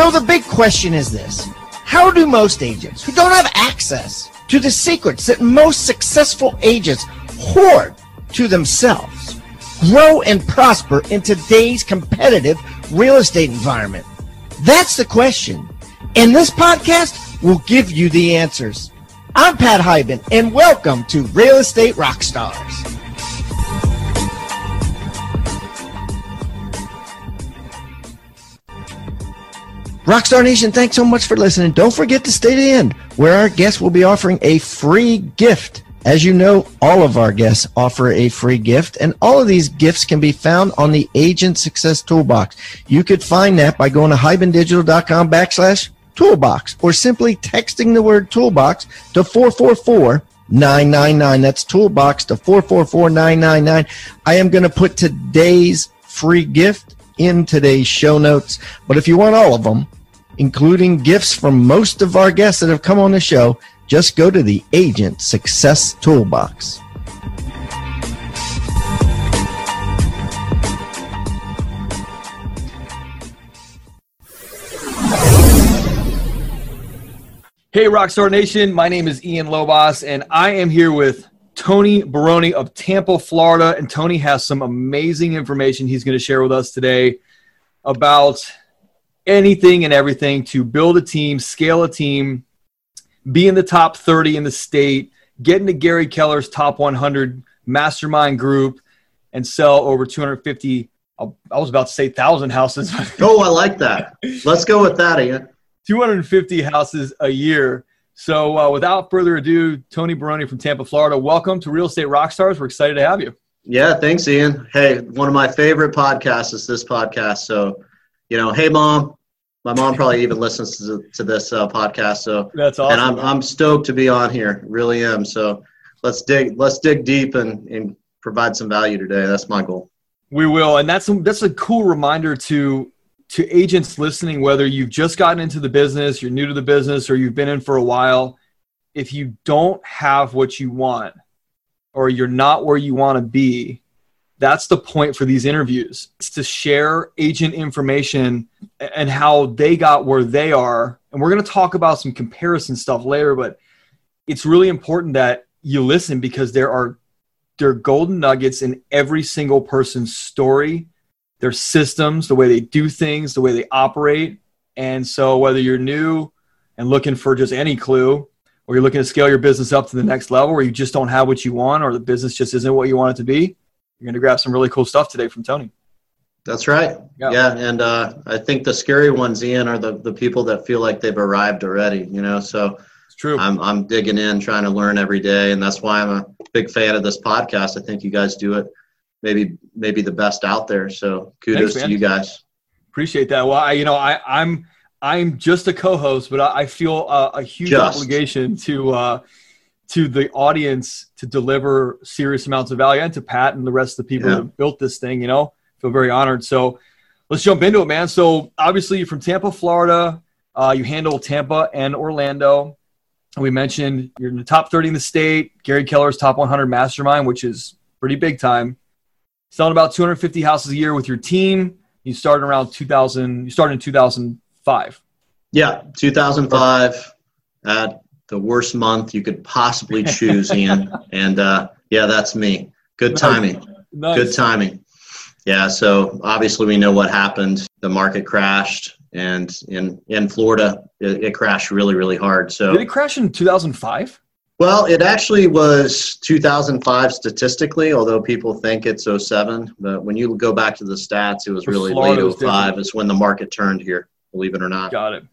So the big question is this. How do most agents who don't have access to the secrets that most successful agents hoard to themselves grow and prosper in today's competitive real estate environment? That's the question. And this podcast will give you the answers. I'm Pat Hiban, and welcome to Real Estate Rockstars. Rockstar Nation, thanks so much for listening. Don't forget to stay to the end, where our guests will be offering a free gift. As you know, all of our guests offer a free gift, and all of these gifts can be found on the Agent Success Toolbox. You could find that by going to hibandigital.com backslash toolbox or simply texting the word toolbox to 444 999. That's toolbox to 444 999. I am going to put today's free gift in today's show notes. But if you want all of them, including gifts from most of our guests that have come on the show, just go to the Agent Success Toolbox. Hey, Rockstar Nation. My name is Ian Lobos, and I am here with Tony Baroni of Tampa, Florida. And Tony has some amazing information he's going to share with us today about anything and everything to build a team, scale a team, be in the top 30 in the state, get into Gary Keller's top 100 mastermind group, and sell over 250. I was about to say thousand houses. oh, I like that. Let's go with that, Ian. 250 houses a year. So, uh, without further ado, Tony Baroni from Tampa, Florida, welcome to Real Estate Rockstars. We're excited to have you. Yeah, thanks, Ian. Hey, one of my favorite podcasts is this podcast. So, you know, hey, mom. My mom probably even listens to, to this uh, podcast. So that's awesome. And I'm, I'm stoked to be on here. Really am. So let's dig let's dig deep and, and provide some value today. That's my goal. We will, and that's that's a cool reminder to to agents listening, whether you've just gotten into the business, you're new to the business, or you've been in for a while, if you don't have what you want or you're not where you want to be, that's the point for these interviews. It's to share agent information and how they got where they are. And we're going to talk about some comparison stuff later, but it's really important that you listen because there are there are golden nuggets in every single person's story their systems, the way they do things, the way they operate. And so, whether you're new and looking for just any clue, or you're looking to scale your business up to the next level, or you just don't have what you want, or the business just isn't what you want it to be, you're going to grab some really cool stuff today from Tony. That's right. Yeah, yeah. and uh, I think the scary ones, Ian, are the the people that feel like they've arrived already. You know, so it's true. I'm I'm digging in, trying to learn every day, and that's why I'm a big fan of this podcast. I think you guys do it maybe maybe the best out there. So kudos Thanks, to you guys. Appreciate that. Well, I, you know, I, I'm I'm just a co-host, but I, I feel uh, a huge just. obligation to uh, to the audience to deliver serious amounts of value, and to Pat and the rest of the people yeah. that built this thing. You know, feel very honored. So let's jump into it, man. So obviously, you're from Tampa, Florida. Uh, you handle Tampa and Orlando. We mentioned you're in the top 30 in the state. Gary Keller's top 100 mastermind, which is pretty big time selling about 250 houses a year with your team. You started around 2000. You started in 2005. Yeah, 2005 at the worst month you could possibly choose, Ian. And uh, yeah, that's me. Good timing. Nice. Good timing. Yeah. So obviously we know what happened. The market crashed, and in in Florida it, it crashed really really hard. So did it crash in 2005? Well, it actually was 2005 statistically, although people think it's 07. But when you go back to the stats, it was For really Florida late 05 is when the market turned here, believe it or not. Got it.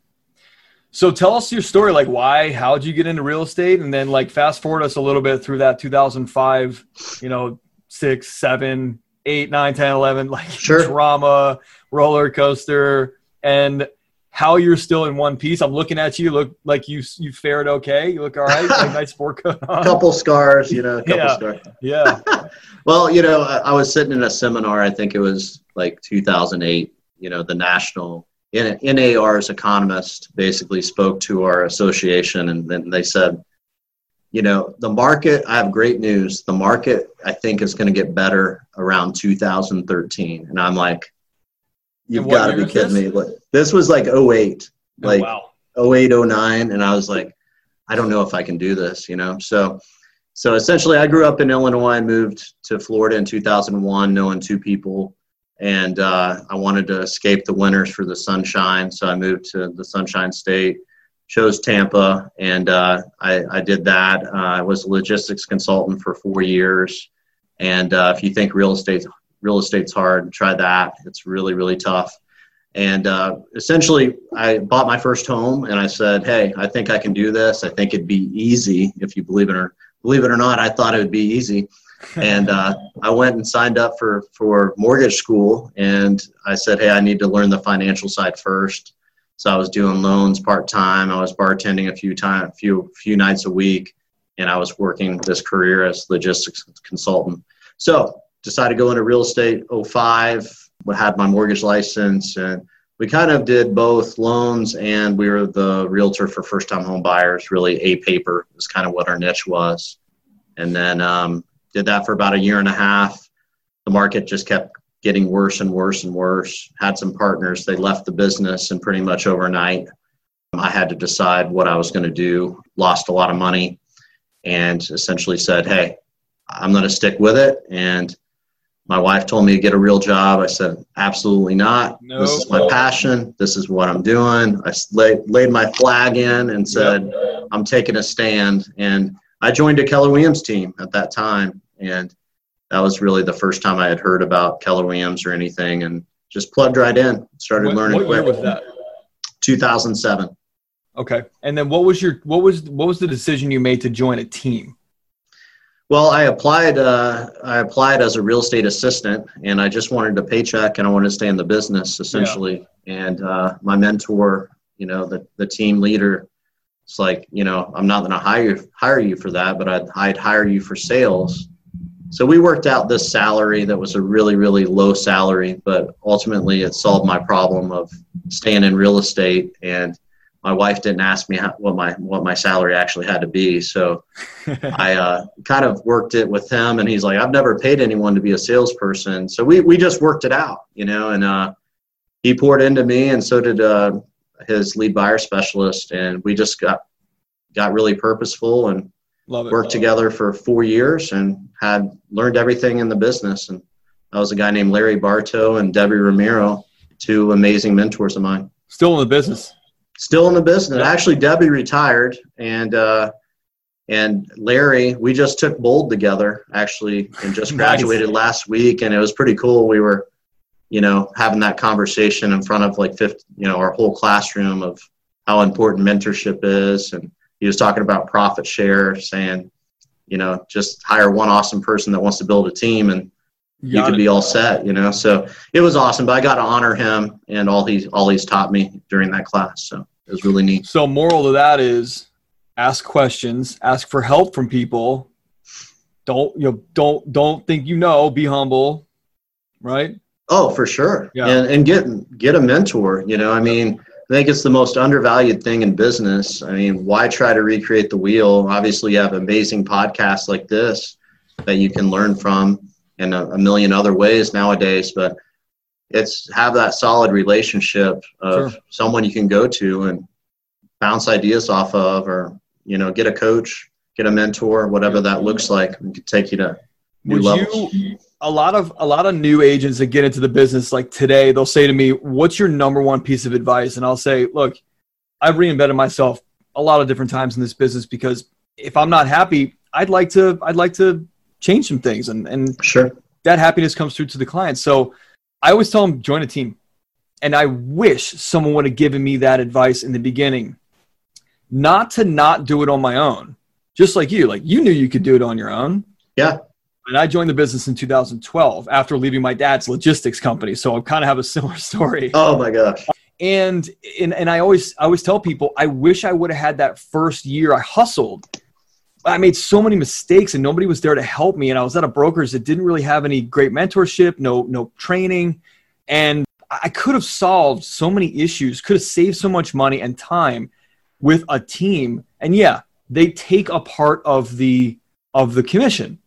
So tell us your story. Like, why, how did you get into real estate? And then, like, fast forward us a little bit through that 2005, you know, six, seven, eight, nine, 10, 11, like sure. drama, roller coaster. And how you're still in one piece. I'm looking at you, look like you you fared okay. You look all right. like nice sport coat on. Couple scars, you know. couple yeah. scars. Yeah. well, you know, I, I, was sitting in a seminar. I think it was like 2008. You know, the national NAR's economist basically spoke to our association, and then they said, you know, the market. I have great news. The market, I think, is going to get better around 2013. And I'm like you've got to be kidding this? me. Like, this was like 08, like oh, wow. 08, 09. And I was like, I don't know if I can do this, you know? So, so essentially I grew up in Illinois moved to Florida in 2001, knowing two people. And uh, I wanted to escape the winters for the sunshine. So I moved to the Sunshine State, chose Tampa, and uh, I, I, did that. Uh, I was a logistics consultant for four years. And uh, if you think real estate real estate's hard, try that. It's really really tough. And uh, essentially, I bought my first home, and I said, "Hey, I think I can do this. I think it'd be easy if you believe it or believe it or not. I thought it would be easy." and uh, I went and signed up for for mortgage school, and I said, "Hey, I need to learn the financial side first. So I was doing loans part time. I was bartending a few time, few few nights a week, and I was working this career as logistics consultant. So decided to go into real estate 05 had my mortgage license and we kind of did both loans and we were the realtor for first time home buyers really a paper was kind of what our niche was. And then um, did that for about a year and a half. The market just kept getting worse and worse and worse. Had some partners they left the business and pretty much overnight i had to decide what i was going to do. Lost a lot of money and essentially said hey i'm going to stick with it and my wife told me to get a real job. I said, absolutely not. No. This is my passion. This is what I'm doing. I laid, laid my flag in and said, yep. I'm taking a stand. And I joined a Keller Williams team at that time. And that was really the first time I had heard about Keller Williams or anything and just plugged right in. Started learning. What year was that? 2007. Okay. And then what was your, what was, what was the decision you made to join a team? Well, I applied. Uh, I applied as a real estate assistant, and I just wanted a paycheck, and I wanted to stay in the business essentially. Yeah. And uh, my mentor, you know, the the team leader, it's like, you know, I'm not going to hire hire you for that, but I'd I'd hire you for sales. So we worked out this salary that was a really really low salary, but ultimately it solved my problem of staying in real estate and my wife didn't ask me how, what my what my salary actually had to be. So I uh, kind of worked it with him, and he's like, "I've never paid anyone to be a salesperson." So we we just worked it out, you know. And uh, he poured into me, and so did uh, his lead buyer specialist, and we just got got really purposeful and Love it. worked together for four years, and had learned everything in the business. And that was a guy named Larry Bartow and Debbie Ramiro, two amazing mentors of mine. Still in the business still in the business. Actually, Debbie retired, and uh, and Larry, we just took Bold together actually, and just graduated nice. last week, and it was pretty cool. We were, you know, having that conversation in front of like 50, you know, our whole classroom of how important mentorship is, and he was talking about profit share, saying, you know, just hire one awesome person that wants to build a team and you could be all set, you know. So it was awesome. But I got to honor him and all he's all he's taught me during that class. So it was really neat. So moral to that is ask questions, ask for help from people. Don't you know, don't don't think you know, be humble. Right? Oh, for sure. Yeah. And and get get a mentor, you know. I mean, I think it's the most undervalued thing in business. I mean, why try to recreate the wheel? Obviously, you have amazing podcasts like this that you can learn from in a, a million other ways nowadays, but it's have that solid relationship of sure. someone you can go to and bounce ideas off of or you know get a coach get a mentor whatever that looks like and take you to new Would levels you, a lot of a lot of new agents that get into the business like today they'll say to me what's your number one piece of advice and i'll say look i've reinvented myself a lot of different times in this business because if i'm not happy i'd like to i'd like to change some things and and sure. that happiness comes through to the client. So i always tell them join a team. And i wish someone would have given me that advice in the beginning. Not to not do it on my own. Just like you like you knew you could do it on your own. Yeah. And i joined the business in 2012 after leaving my dad's logistics company. So i kind of have a similar story. Oh my gosh. And and, and i always i always tell people i wish i would have had that first year i hustled I made so many mistakes and nobody was there to help me. And I was at a broker's that didn't really have any great mentorship, no, no training. And I could have solved so many issues, could have saved so much money and time with a team. And yeah, they take a part of the of the commission.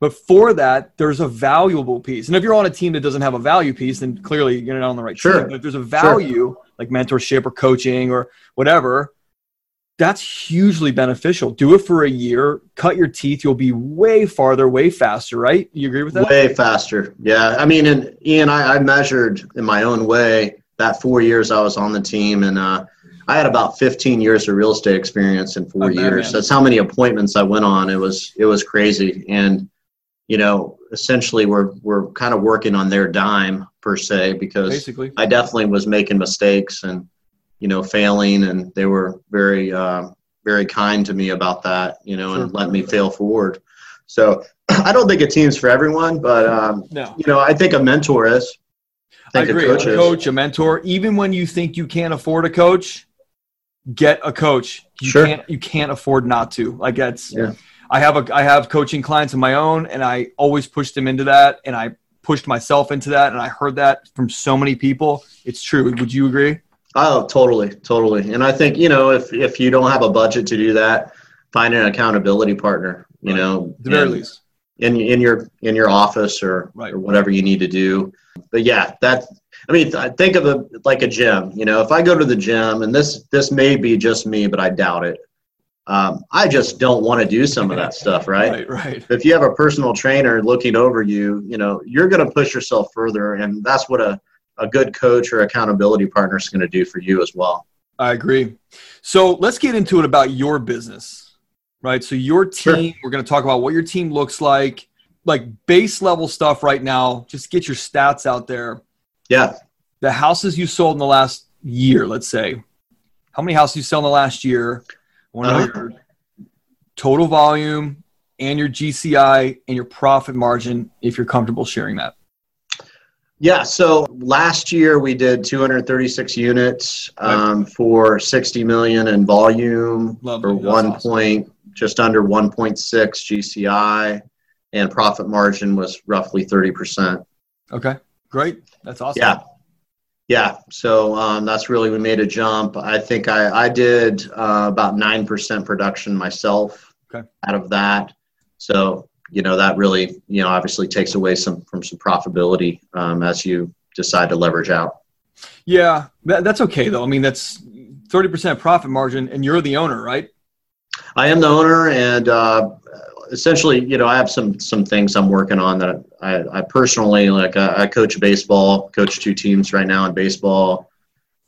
But for that, there's a valuable piece. And if you're on a team that doesn't have a value piece, then clearly you're not on the right sure. team. But if there's a value sure. like mentorship or coaching or whatever, that's hugely beneficial. Do it for a year, cut your teeth. You'll be way farther, way faster, right? You agree with that? Way faster. Yeah. I mean, and Ian, I, I measured in my own way that four years I was on the team and, uh, I had about 15 years of real estate experience in four years. That's how many appointments I went on. It was it was crazy, and you know, essentially, we're we're kind of working on their dime per se because Basically. I definitely was making mistakes and you know failing, and they were very uh, very kind to me about that, you know, sure. and let me fail forward. So I don't think a team's for everyone, but um, no. you know, I think a mentor is. I, I agree. A coach, a coach, a mentor. Even when you think you can't afford a coach, get a coach. You sure. can't you can't afford not to. Like that's yeah. I have a I have coaching clients of my own and I always push them into that and I pushed myself into that and I heard that from so many people. It's true. Would you agree? Oh, totally, totally. And I think, you know, if if you don't have a budget to do that, find an accountability partner, you right. know, the very least. In in your in your office or right. or whatever you need to do. But yeah, that I mean, think of it like a gym. You know, if I go to the gym, and this this may be just me, but I doubt it. Um, I just don't want to do some of that stuff, right? right, right. If you have a personal trainer looking over you, you know, you're going to push yourself further, and that's what a a good coach or accountability partner is going to do for you as well. I agree. So let's get into it about your business, right? So your team, sure. we're going to talk about what your team looks like, like base level stuff right now. Just get your stats out there yeah. The houses you sold in the last year, let's say, how many houses you sell in the last year? What uh-huh. total volume and your GCI and your profit margin, if you're comfortable sharing that. Yeah, so last year we did 236 units um, right. for 60 million in volume Lovely. for one awesome. point, just under 1.6 GCI, and profit margin was roughly 30 percent. Okay. Great. That's awesome. Yeah. Yeah. So um, that's really, we made a jump. I think I, I did uh, about 9% production myself okay. out of that. So, you know, that really, you know, obviously takes away some from some profitability um, as you decide to leverage out. Yeah. That, that's okay though. I mean, that's 30% profit margin and you're the owner, right? I am the owner and uh, essentially, you know, I have some some things I'm working on that I, I personally like. I, I coach baseball, coach two teams right now in baseball,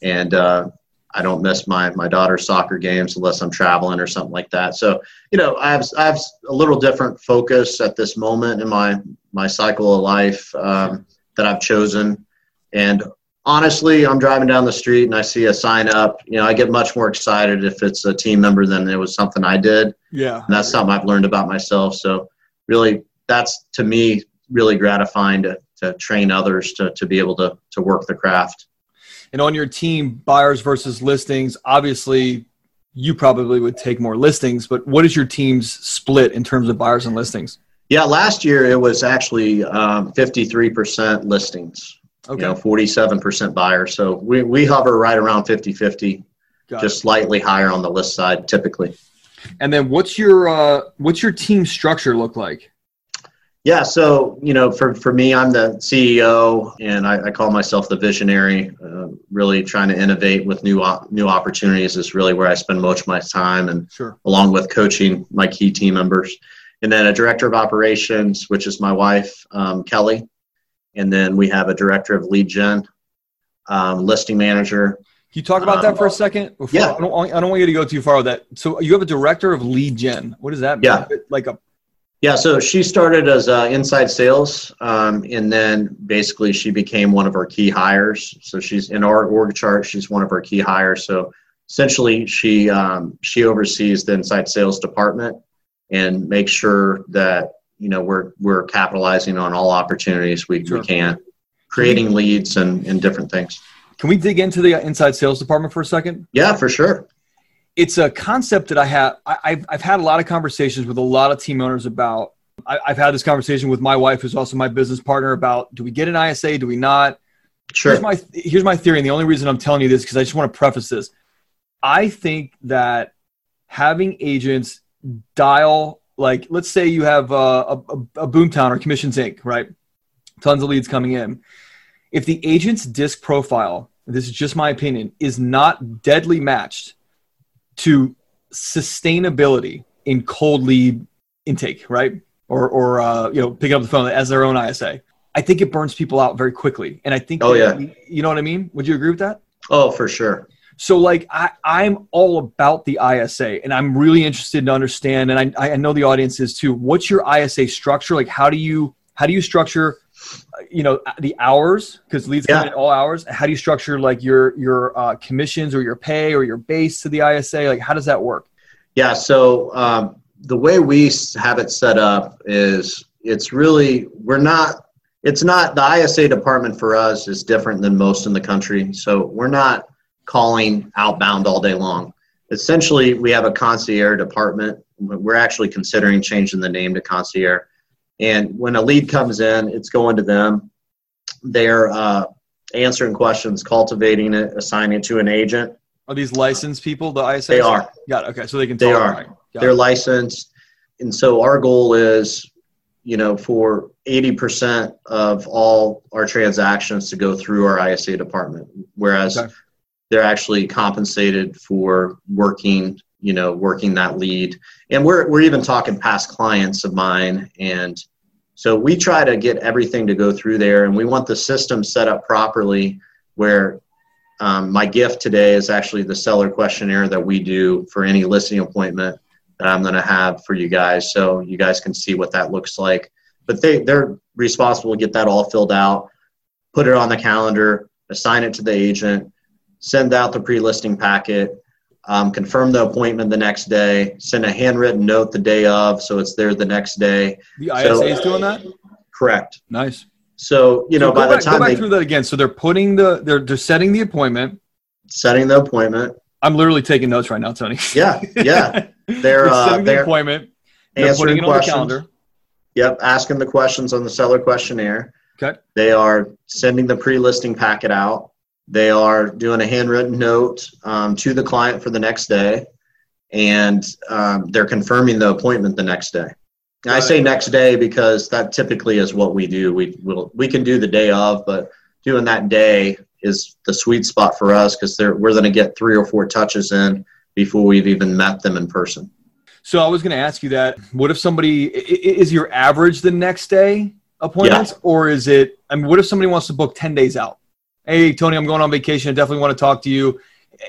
and uh, I don't miss my my daughter's soccer games unless I'm traveling or something like that. So, you know, I have I have a little different focus at this moment in my my cycle of life um, that I've chosen, and honestly, I'm driving down the street and I see a sign up. You know, I get much more excited if it's a team member than it was something I did. Yeah. And that's something I've learned about myself. So really, that's to me really gratifying to, to train others to, to be able to, to work the craft. And on your team, buyers versus listings, obviously you probably would take more listings, but what is your team's split in terms of buyers and listings? Yeah, last year it was actually um, 53% listings. Okay. You know, 47% buyer. So we, we hover right around 50 50, just it. slightly higher on the list side typically. And then what's your uh, what's your team structure look like? Yeah, so you know, for for me, I'm the CEO, and I, I call myself the visionary. Uh, really trying to innovate with new new opportunities is really where I spend most of my time, and sure. along with coaching my key team members, and then a director of operations, which is my wife, um, Kelly, and then we have a director of lead gen, um, listing manager. Can you talk about um, that for a second? Before, yeah. I don't, I don't want you to go too far with that. So you have a director of lead gen. What does that mean? Yeah. Like a yeah, so she started as uh, inside sales, um, and then basically she became one of our key hires. So she's in our org chart. She's one of our key hires. So essentially, she um, she oversees the inside sales department and makes sure that you know we're we're capitalizing on all opportunities we, sure. we can creating leads and, and different things can we dig into the inside sales department for a second yeah for sure it's a concept that i have I, have I've had a lot of conversations with a lot of team owners about I, i've had this conversation with my wife who's also my business partner about do we get an isa do we not sure here's my here's my theory and the only reason i'm telling you this because i just want to preface this i think that having agents dial like let's say you have a, a, a Boomtown or Commissions Inc., right? Tons of leads coming in. If the agent's disc profile, this is just my opinion, is not deadly matched to sustainability in cold lead intake, right? Or, or uh, you know, picking up the phone as their own ISA. I think it burns people out very quickly. And I think, oh, yeah. you know what I mean? Would you agree with that? Oh, for sure. So like I, I'm all about the ISA and I'm really interested to understand and I, I know the audience is too. What's your ISA structure? Like how do you how do you structure you know the hours because leads yeah. come in all hours. How do you structure like your your uh, commissions or your pay or your base to the isa like how does that work? Yeah so um, the way we have it set up is it's really we're not it's not the isa department for us is different than most in the country. So we're not calling outbound all day long. Essentially we have a concierge department. We're actually considering changing the name to concierge and when a lead comes in, it's going to them. They're uh, answering questions, cultivating it, assigning it to an agent. Are these licensed people, the ISA? They are. Got it. Okay, so they can. They are. They're it. licensed, and so our goal is, you know, for eighty percent of all our transactions to go through our ISA department, whereas okay. they're actually compensated for working you know working that lead. And we're, we're even talking past clients of mine. And so we try to get everything to go through there. And we want the system set up properly where um, my gift today is actually the seller questionnaire that we do for any listing appointment that i'm going to have for you guys. So you guys can see what that looks like. But they, they're responsible to get that all filled out put it on the calendar assign it to the agent send out the pre-listing packet um, confirm the appointment the next day, send a handwritten note the day of, so it's there the next day. The ISA so, is doing that. Correct. Nice. So you know, so by back, the time go back they, through that again, so they're putting the they're they're setting the appointment, setting the appointment. I'm literally taking notes right now, Tony. Yeah, yeah. They're, they're uh, setting the appointment. They're putting it on questions. the calendar. Yep, asking the questions on the seller questionnaire. Okay. They are sending the pre-listing packet out. They are doing a handwritten note um, to the client for the next day, and um, they're confirming the appointment the next day. I say next day because that typically is what we do. We will we can do the day of, but doing that day is the sweet spot for us because we're going to get three or four touches in before we've even met them in person. So I was going to ask you that. What if somebody is your average the next day appointments, yeah. or is it? I mean, what if somebody wants to book ten days out? Hey Tony, I'm going on vacation. I definitely want to talk to you.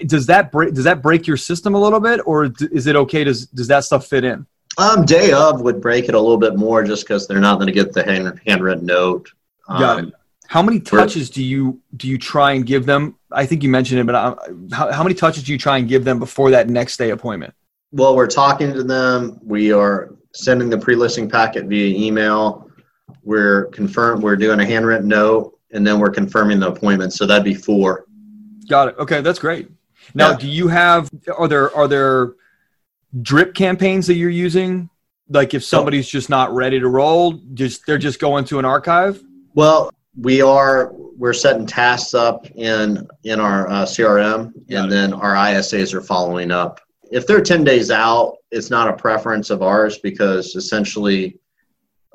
Does that break? Does that break your system a little bit, or is it okay? Does does that stuff fit in? Um, day of would break it a little bit more, just because they're not going to get the hand, handwritten note. Um, Got it. How many touches do you do you try and give them? I think you mentioned it, but uh, how, how many touches do you try and give them before that next day appointment? Well, we're talking to them. We are sending the pre-listing packet via email. We're confirmed. We're doing a handwritten note and then we're confirming the appointment. So that'd be four. Got it. Okay, that's great. Now, yeah. do you have are there are there drip campaigns that you're using? Like if somebody's just not ready to roll, just they're just going to an archive. Well, we are we're setting tasks up in in our uh, CRM, and then our ISAs are following up. If they're ten days out, it's not a preference of ours because essentially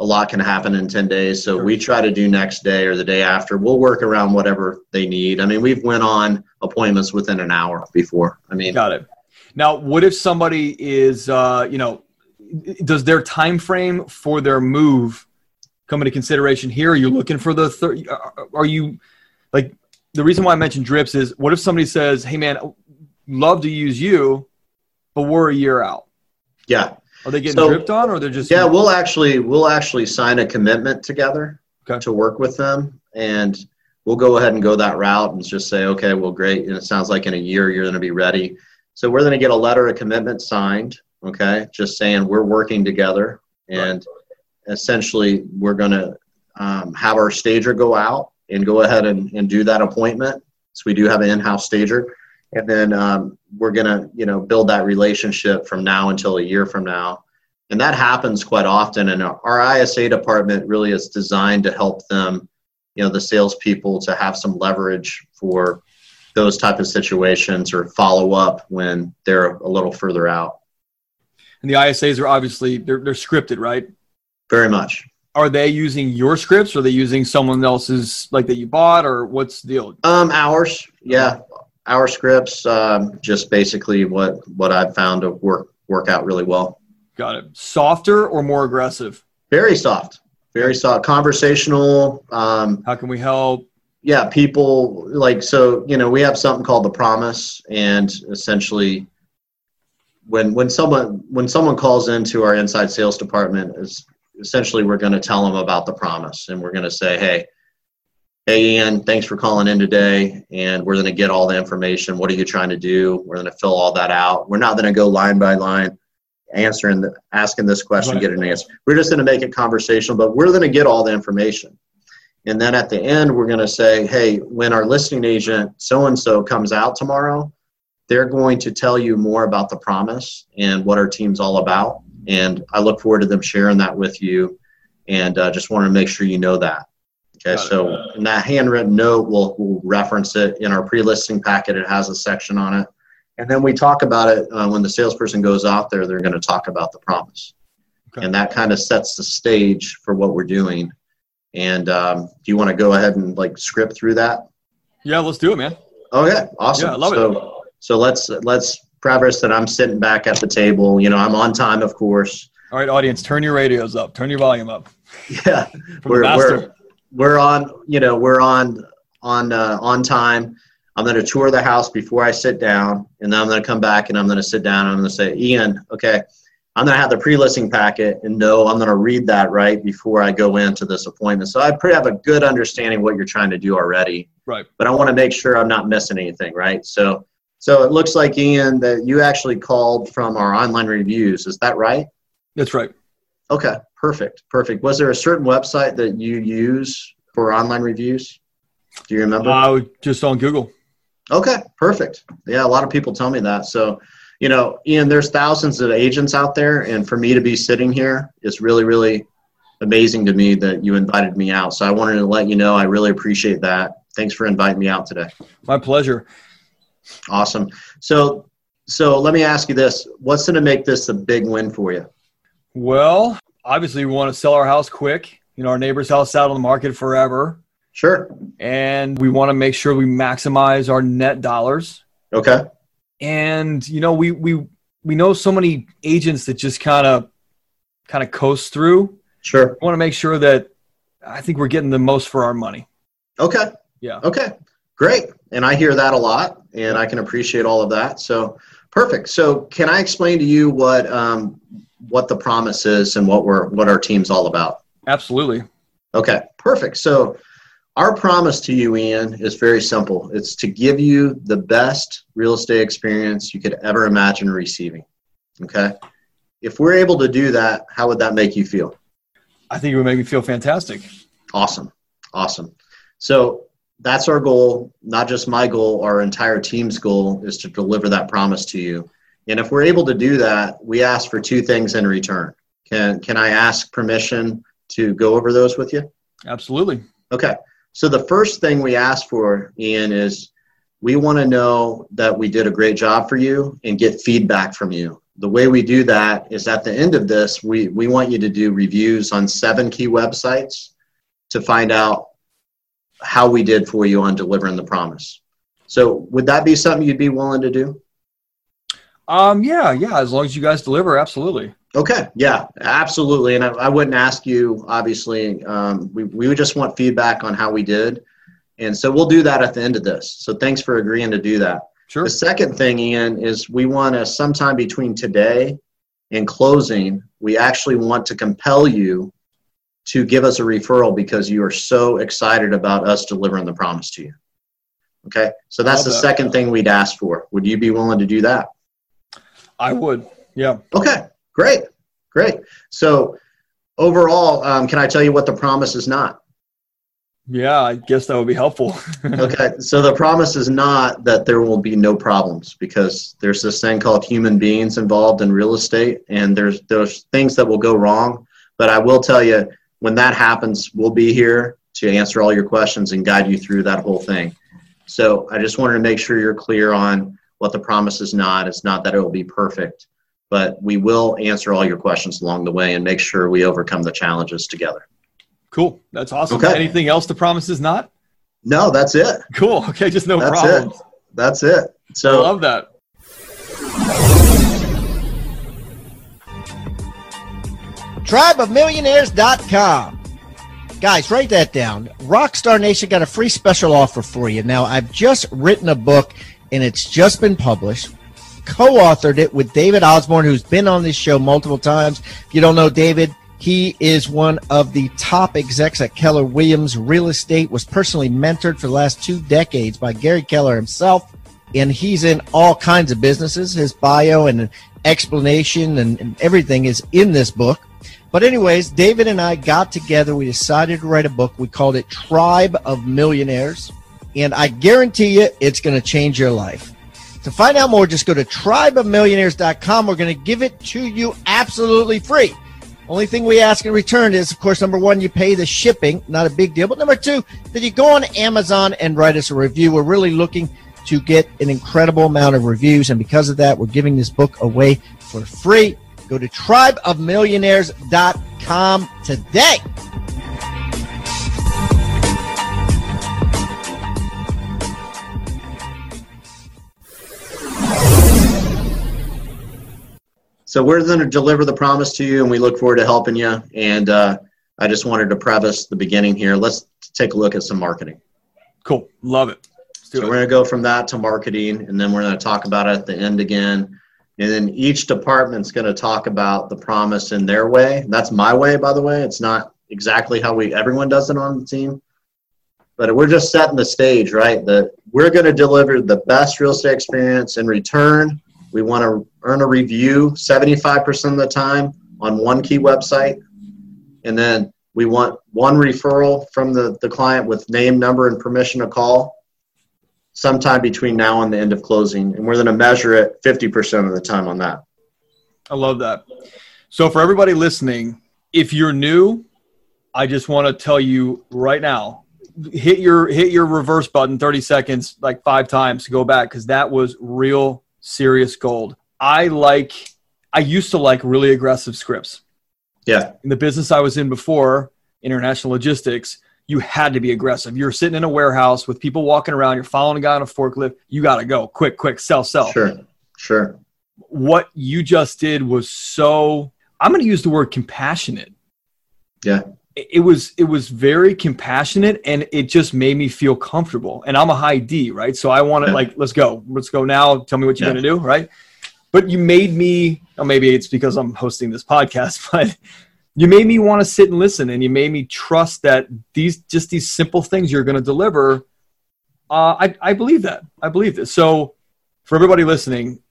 a lot can happen in 10 days. So we try to do next day or the day after. We'll work around whatever they need. I mean we've went on appointments within an hour before. I mean got it. Now what if somebody is uh, you know does their time frame for their move come into consideration? Here are you looking for the third are you like the reason why i mentioned drips is what if somebody says hey man love to use you but we're a year out? Yeah are they getting so, dripped on, or they're just? Yeah, we'll actually we'll actually sign a commitment together okay. to work with them, and we'll go ahead and go that route and just say, okay, well, great. And it sounds like in a year you're going to be ready. So we're going to get a letter of commitment signed. Okay, just saying we're working together, and right. essentially we're going to um, have our stager go out and go ahead and, and do that appointment. So we do have an in-house stager and then um, we're gonna you know build that relationship from now until a year from now and that happens quite often and our isa department really is designed to help them you know the salespeople to have some leverage for those type of situations or follow up when they're a little further out And the ISAs are obviously they're they're scripted, right? Very much. Are they using your scripts or are they using someone else's like that you bought or what's the deal? Um ours, yeah. Our scripts, um, just basically what what I've found to work work out really well. Got it. Softer or more aggressive? Very soft. Very soft. Conversational. Um, How can we help? Yeah, people like so. You know, we have something called the promise, and essentially, when when someone when someone calls into our inside sales department, is essentially we're going to tell them about the promise, and we're going to say, hey. Hey Ian, thanks for calling in today, and we're going to get all the information. What are you trying to do? We're going to fill all that out. We're not going to go line by line answering the, asking this question right. get an answer we're just going to make it conversational but we're going to get all the information and then at the end we're going to say hey when our listing agent so and so comes out tomorrow they're going to tell you more about the promise and what our team's all about and i look forward to them sharing that with you and uh, just want to make sure you know that okay so in that handwritten note we'll, we'll reference it in our pre-listing packet it has a section on it and then we talk about it uh, when the salesperson goes out there, they're going to talk about the promise. Okay. And that kind of sets the stage for what we're doing. And um, do you want to go ahead and like script through that? Yeah, let's do it, man. Okay, awesome. Yeah, I love so, it. So let's let's preface that I'm sitting back at the table. You know, I'm on time, of course. All right, audience, turn your radios up. Turn your volume up. Yeah, we're, we're we're on. You know, we're on on uh, on time. I'm going to tour the house before I sit down, and then I'm going to come back and I'm going to sit down and I'm going to say, Ian, okay, I'm going to have the pre-listing packet, and no, I'm going to read that right before I go into this appointment. So I pretty have a good understanding what you're trying to do already. Right. But I want to make sure I'm not missing anything, right? So, so it looks like Ian that you actually called from our online reviews. Is that right? That's right. Okay, perfect, perfect. Was there a certain website that you use for online reviews? Do you remember? Uh, just on Google. Okay, perfect. Yeah, a lot of people tell me that. So, you know, Ian, there's thousands of agents out there, and for me to be sitting here is really, really amazing to me that you invited me out. So I wanted to let you know I really appreciate that. Thanks for inviting me out today. My pleasure. Awesome. So, so let me ask you this: What's going to make this a big win for you? Well, obviously, we want to sell our house quick. You know, our neighbor's house out on the market forever. Sure. And we want to make sure we maximize our net dollars. Okay. And you know, we we we know so many agents that just kind of kind of coast through. Sure. We want to make sure that I think we're getting the most for our money. Okay. Yeah. Okay. Great. And I hear that a lot, and I can appreciate all of that. So perfect. So can I explain to you what um, what the promise is and what we're what our team's all about? Absolutely. Okay. Perfect. So our promise to you, Ian, is very simple. It's to give you the best real estate experience you could ever imagine receiving. Okay. If we're able to do that, how would that make you feel? I think it would make me feel fantastic. Awesome. Awesome. So that's our goal, not just my goal, our entire team's goal is to deliver that promise to you. And if we're able to do that, we ask for two things in return. Can can I ask permission to go over those with you? Absolutely. Okay. So the first thing we ask for, Ian, is we want to know that we did a great job for you and get feedback from you. The way we do that is at the end of this, we, we want you to do reviews on seven key websites to find out how we did for you on delivering the promise. So would that be something you'd be willing to do? Um, yeah, yeah, as long as you guys deliver, absolutely. Okay, yeah, absolutely. And I, I wouldn't ask you, obviously, um, we, we would just want feedback on how we did. And so we'll do that at the end of this. So thanks for agreeing to do that. Sure. The second thing, Ian, is we want to sometime between today and closing, we actually want to compel you to give us a referral because you are so excited about us delivering the promise to you. Okay, so that's the that. second thing we'd ask for. Would you be willing to do that? I would. Yeah. Okay. Great, great. So overall, um, can I tell you what the promise is not? Yeah, I guess that would be helpful. okay, so the promise is not that there will be no problems because there's this thing called human beings involved in real estate, and there's there's things that will go wrong. But I will tell you, when that happens, we'll be here to answer all your questions and guide you through that whole thing. So I just wanted to make sure you're clear on what the promise is not. It's not that it will be perfect but we will answer all your questions along the way and make sure we overcome the challenges together. Cool. That's awesome. Okay. Anything else the promise is not? No, that's it. Cool. Okay, just no that's problems. It. That's it. So I love that. tribeofmillionaires.com. Guys, write that down. Rockstar Nation got a free special offer for you. Now, I've just written a book and it's just been published. Co authored it with David Osborne, who's been on this show multiple times. If you don't know David, he is one of the top execs at Keller Williams Real Estate, was personally mentored for the last two decades by Gary Keller himself. And he's in all kinds of businesses. His bio and explanation and, and everything is in this book. But, anyways, David and I got together. We decided to write a book. We called it Tribe of Millionaires. And I guarantee you it's going to change your life. To find out more, just go to tribeofmillionaires.com. We're going to give it to you absolutely free. Only thing we ask in return is, of course, number one, you pay the shipping, not a big deal. But number two, that you go on Amazon and write us a review. We're really looking to get an incredible amount of reviews. And because of that, we're giving this book away for free. Go to tribeofmillionaires.com today. So we're going to deliver the promise to you, and we look forward to helping you. And uh, I just wanted to preface the beginning here. Let's take a look at some marketing. Cool, love it. So it. we're going to go from that to marketing, and then we're going to talk about it at the end again. And then each department's going to talk about the promise in their way. That's my way, by the way. It's not exactly how we everyone does it on the team, but we're just setting the stage, right? That we're going to deliver the best real estate experience in return we want to earn a review 75% of the time on one key website. And then we want one referral from the, the client with name, number, and permission to call sometime between now and the end of closing. And we're going to measure it 50% of the time on that. I love that. So, for everybody listening, if you're new, I just want to tell you right now hit your hit your reverse button 30 seconds like five times to go back because that was real serious gold. I like, I used to like really aggressive scripts. Yeah. In the business I was in before, international logistics, you had to be aggressive. You're sitting in a warehouse with people walking around, you're following a guy on a forklift, you got to go quick, quick, sell, sell. Sure, sure. What you just did was so, I'm going to use the word compassionate. Yeah it was it was very compassionate and it just made me feel comfortable. And i'm a high d right? So i want to yeah. like let's go let's go now. Tell me what you're yeah. going to do right? But you made me or maybe it's because i'm hosting this podcast but you made me want to sit and listen and you made me trust that these just these simple things you're going to deliver uh, I, I believe that. I believe this. So for everybody listening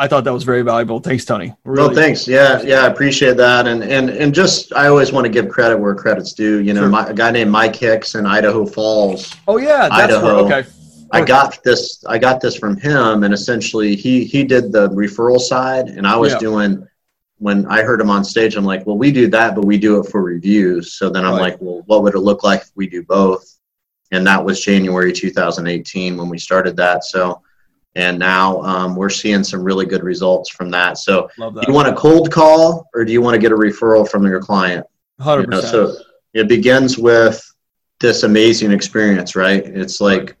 I thought that was very valuable. Thanks, Tony. Really. No, thanks. Yeah, yeah, I appreciate that. And and and just I always want to give credit where credit's due. You know, sure. my, a guy named Mike Hicks in Idaho Falls. Oh yeah, Idaho. Where, okay. I got this. I got this from him, and essentially he he did the referral side, and I was yeah. doing. When I heard him on stage, I'm like, "Well, we do that, but we do it for reviews." So then I'm right. like, "Well, what would it look like if we do both?" And that was January 2018 when we started that. So and now um, we're seeing some really good results from that. So, that. do you want a cold call or do you want to get a referral from your client? Hundred you know, So it begins with this amazing experience, right? It's like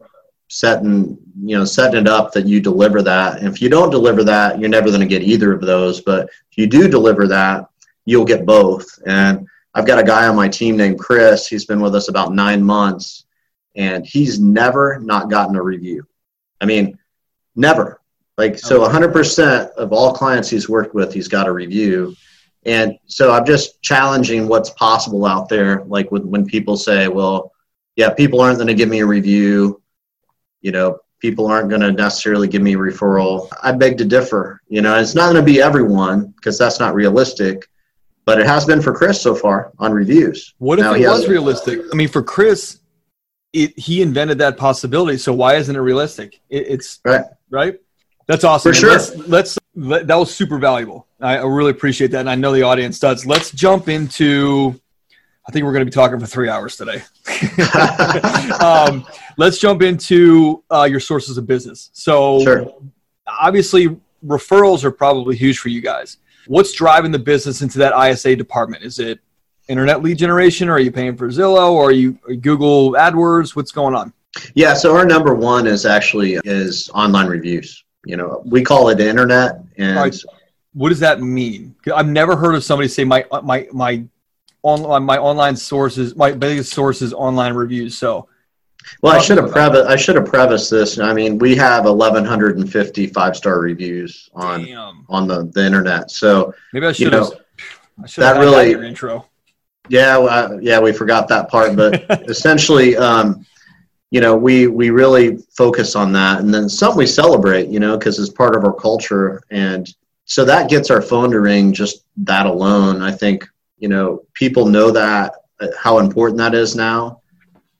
setting you know setting it up that you deliver that. And if you don't deliver that, you're never going to get either of those. But if you do deliver that, you'll get both. And I've got a guy on my team named Chris. He's been with us about nine months, and he's never not gotten a review. I mean Never. Like so, 100% of all clients he's worked with, he's got a review. And so I'm just challenging what's possible out there. Like with, when people say, well, yeah, people aren't going to give me a review. You know, people aren't going to necessarily give me a referral. I beg to differ. You know, it's not going to be everyone because that's not realistic, but it has been for Chris so far on reviews. What if now, it was realistic? I mean, for Chris, it, he invented that possibility. So why isn't it realistic? It, it's right right? That's awesome. For sure. Let's, let's let, that was super valuable. I, I really appreciate that, and I know the audience does. Let's jump into. I think we're going to be talking for three hours today. um, let's jump into uh, your sources of business. So, sure. obviously, referrals are probably huge for you guys. What's driving the business into that ISA department? Is it internet lead generation? Or are you paying for Zillow? Or are you uh, Google AdWords? What's going on? Yeah, so our number one is actually is online reviews. You know, we call it internet, and right. what does that mean? I've never heard of somebody say my uh, my my online uh, my online sources my biggest source is online reviews. So well, I should have preface. I should have prefaced this. I mean, we have 1,150 five star reviews on Damn. on the, the internet. So maybe I should have. that really that intro. Yeah, well, yeah, we forgot that part, but essentially, um, you know, we we really focus on that, and then some we celebrate, you know, because it's part of our culture, and so that gets our phone to ring. Just that alone, I think, you know, people know that uh, how important that is now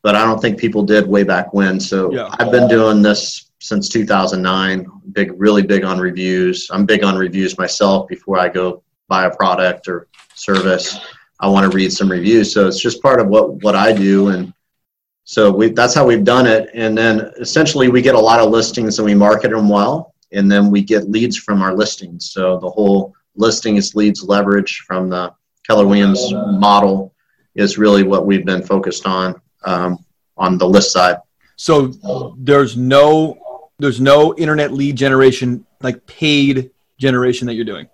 but I don't think people did way back when. So yeah. I've been doing this since 2009. Big, really big on reviews. I'm big on reviews myself before I go buy a product or service. I want to read some reviews. So it's just part of what what I do, and so we that's how we've done it. And then essentially we get a lot of listings and we market them well, and then we get leads from our listings. So the whole listing is leads leverage from the Keller Williams model is really what we've been focused on um, on the list side. So there's no there's no internet lead generation like paid generation that you're doing.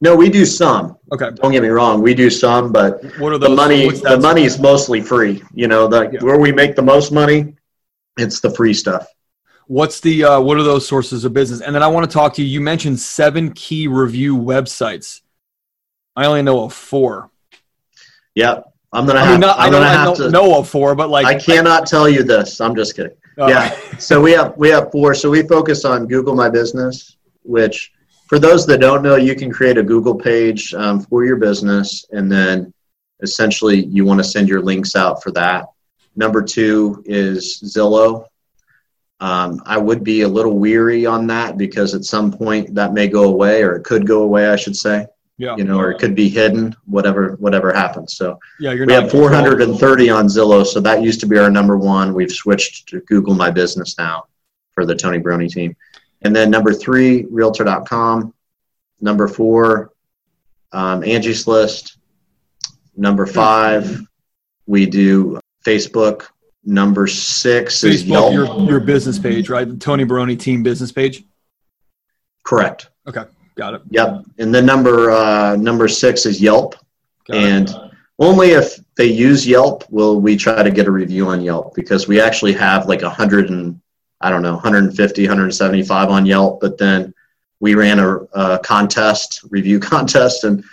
No, we do some. Okay. Don't get me wrong, we do some, but what are those, the money the money is mostly free. You know, the yeah. where we make the most money, it's the free stuff. What's the uh, what are those sources of business? And then I want to talk to you. You mentioned seven key review websites. I only know of four. Yep. I'm gonna I have. Not, I'm I gonna have to know of four, but like I cannot tell you this. I'm just kidding. Uh, yeah. so we have we have four. So we focus on Google My Business, which for those that don't know, you can create a Google page um, for your business, and then essentially you want to send your links out for that. Number two is Zillow. Um, I would be a little weary on that because at some point that may go away, or it could go away, I should say yeah. you know, or it could be hidden, whatever, whatever happens. So yeah, we have 430 on Zillow. So that used to be our number one. We've switched to Google My Business now for the Tony Baroni team. And then number three, realtor.com. Number four, um, Angie's List. Number five, we do Facebook. Number six Facebook, is Yelp. Your, your business page, right? The Tony Baroni team business page. Correct. Okay. Got it. Yep. And then number uh, number six is Yelp, Got and it. only if they use Yelp will we try to get a review on Yelp because we actually have like a hundred and I don't know 150, 175 on Yelp, but then we ran a, a contest, review contest, and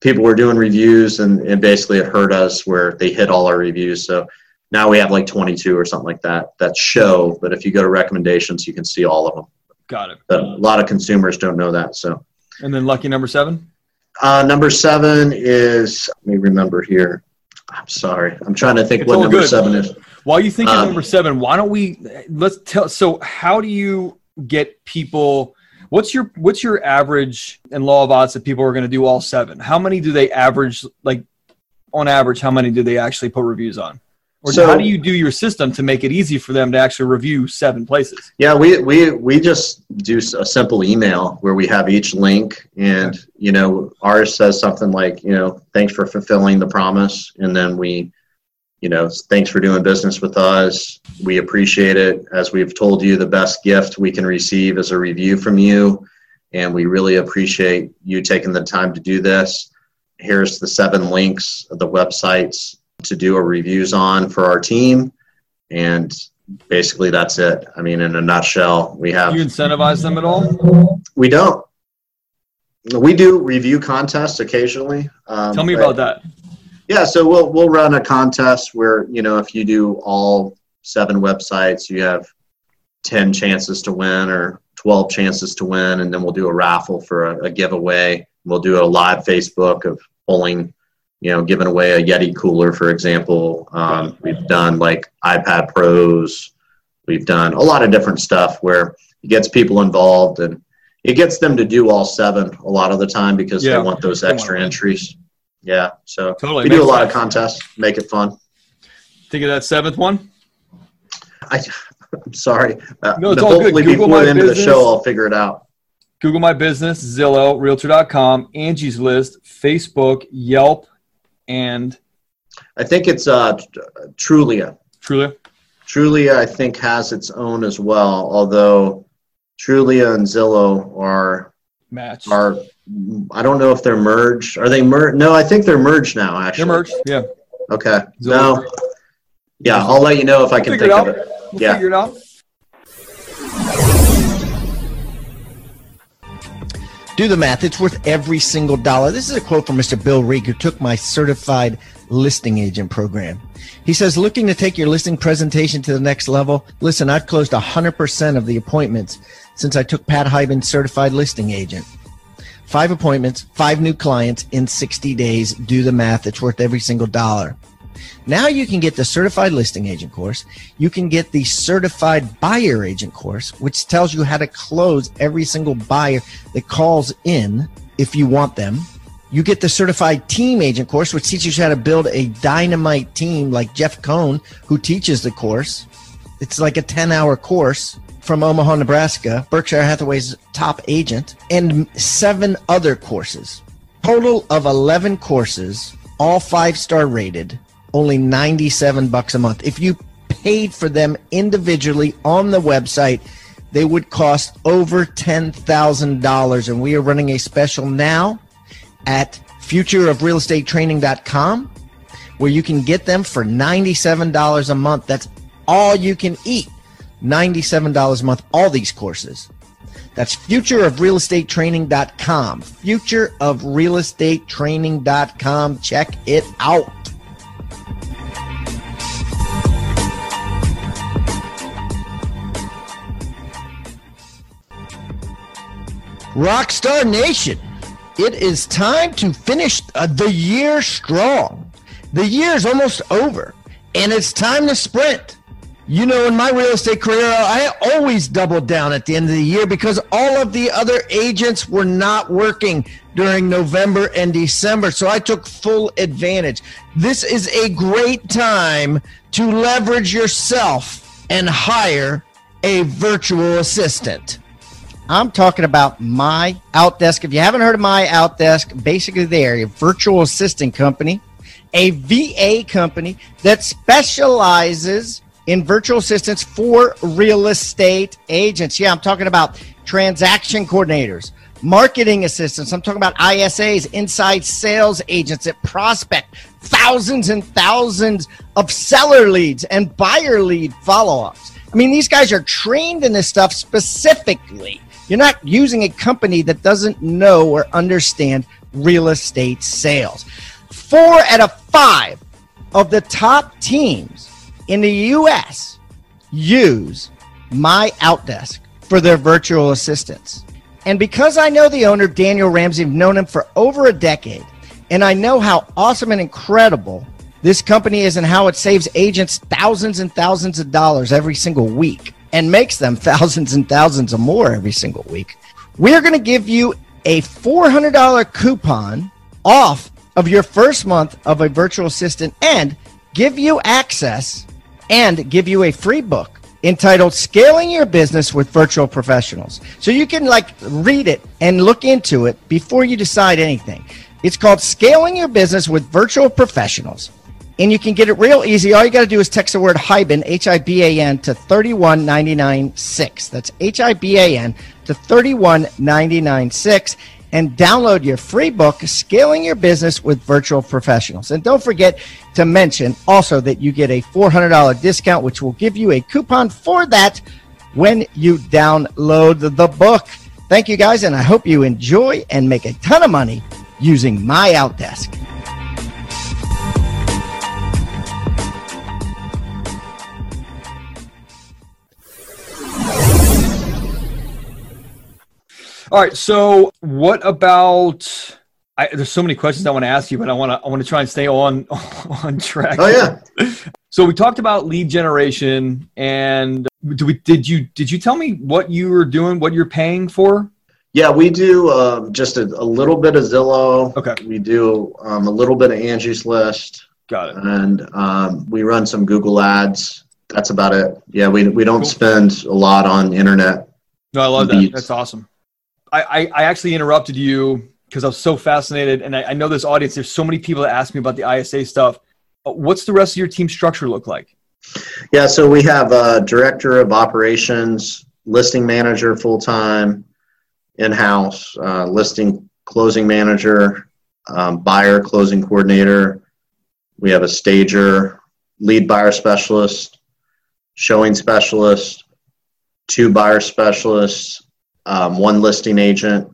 people were doing reviews, and, and basically it hurt us where they hit all our reviews. So now we have like 22 or something like that that show. But if you go to recommendations, you can see all of them. Got it. But a lot of consumers don't know that. So. And then lucky number seven. Uh, number seven is let me remember here. I'm sorry. I'm trying to think it's what number good. seven is. While you think of uh, number seven, why don't we let's tell? So, how do you get people? What's your what's your average and law of odds that people are going to do all seven? How many do they average? Like on average, how many do they actually put reviews on? Or so, how do you do your system to make it easy for them to actually review seven places? Yeah, we we we just do a simple email where we have each link, and you know ours says something like you know thanks for fulfilling the promise, and then we you know thanks for doing business with us. We appreciate it. As we've told you, the best gift we can receive is a review from you, and we really appreciate you taking the time to do this. Here's the seven links of the websites to do a reviews on for our team. And basically that's it. I mean, in a nutshell, we have. You incentivize them at all? We don't. We do review contests occasionally. Um, Tell me about that. Yeah, so we'll we'll run a contest where you know if you do all seven websites, you have ten chances to win or twelve chances to win, and then we'll do a raffle for a, a giveaway. We'll do a live Facebook of pulling you know, giving away a Yeti cooler, for example. Um, we've done like iPad Pros. We've done a lot of different stuff where it gets people involved and it gets them to do all seven a lot of the time because yeah. they want those extra entries. Yeah, so totally. we do a lot sense. of contests, make it fun. Think of that seventh one. I, I'm sorry. Uh, no, it's all good. Google before the end business. of the show, I'll figure it out. Google My Business, Zillow, Realtor.com, Angie's List, Facebook, Yelp, and I think it's uh, Trulia. Trulia. Trulia, I think, has its own as well. Although Trulia and Zillow are match are I don't know if they're merged. Are they merged? No, I think they're merged now. Actually, they're merged. Yeah. Okay. Zillow. No. Yeah, I'll let you know if I can think of it. We'll yeah. figure it out. Do the math. It's worth every single dollar. This is a quote from Mr. Bill Reek, who took my certified listing agent program. He says, looking to take your listing presentation to the next level. Listen, I've closed 100% of the appointments since I took Pat Hiban's certified listing agent. Five appointments, five new clients in 60 days. Do the math. It's worth every single dollar. Now you can get the certified listing agent course. You can get the certified buyer agent course, which tells you how to close every single buyer that calls in if you want them. You get the certified team agent course, which teaches you how to build a dynamite team like Jeff Cohn, who teaches the course. It's like a 10 hour course from Omaha, Nebraska, Berkshire Hathaway's top agent, and seven other courses. Total of 11 courses, all five star rated only 97 bucks a month. If you paid for them individually on the website, they would cost over $10,000 and we are running a special now at futureofrealestatetraining.com where you can get them for $97 a month. That's all you can eat. $97 a month all these courses. That's futureofrealestatetraining.com. Futureofrealestatetraining.com. Check it out. Rockstar Nation, it is time to finish uh, the year strong. The year is almost over, and it's time to sprint. You know, in my real estate career, I always doubled down at the end of the year because all of the other agents were not working during November and December. So I took full advantage. This is a great time to leverage yourself and hire a virtual assistant. I'm talking about My Outdesk. If you haven't heard of MyOutDesk, basically they're a virtual assistant company, a VA company that specializes in virtual assistants for real estate agents. Yeah, I'm talking about transaction coordinators, marketing assistants. I'm talking about ISAs, inside sales agents that prospect thousands and thousands of seller leads and buyer lead follow ups. I mean, these guys are trained in this stuff specifically you're not using a company that doesn't know or understand real estate sales. Four out of five of the top teams in the US use my Outdesk for their virtual assistants. And because I know the owner, Daniel Ramsey, I've known him for over a decade, and I know how awesome and incredible this company is and how it saves agents thousands and thousands of dollars every single week and makes them thousands and thousands of more every single week. We're going to give you a $400 coupon off of your first month of a virtual assistant and give you access and give you a free book entitled Scaling Your Business with Virtual Professionals. So you can like read it and look into it before you decide anything. It's called Scaling Your Business with Virtual Professionals and you can get it real easy. All you got to do is text the word Hiban, H I B A N, to 31996. That's H I B A N to 31996 and download your free book, Scaling Your Business with Virtual Professionals. And don't forget to mention also that you get a $400 discount, which will give you a coupon for that when you download the book. Thank you guys, and I hope you enjoy and make a ton of money using MyOutDesk. All right. So, what about? I, there's so many questions I want to ask you, but I want to I want to try and stay on on track. Oh yeah. So we talked about lead generation, and do we did you did you tell me what you were doing, what you're paying for? Yeah, we do um, just a, a, little bit of Zillow. Okay. We do um, a little bit of Angie's List. Got it. And um, we run some Google ads. That's about it. Yeah, we we don't cool. spend a lot on internet. No, I love that. That's awesome. I, I actually interrupted you because I was so fascinated, and I, I, know this audience. There's so many people that ask me about the ISA stuff. Uh, what's the rest of your team structure look like? Yeah, so we have a director of operations, listing manager full time, in house, uh, listing closing manager, um, buyer closing coordinator. We have a stager, lead buyer specialist, showing specialist, two buyer specialists, um, one listing agent,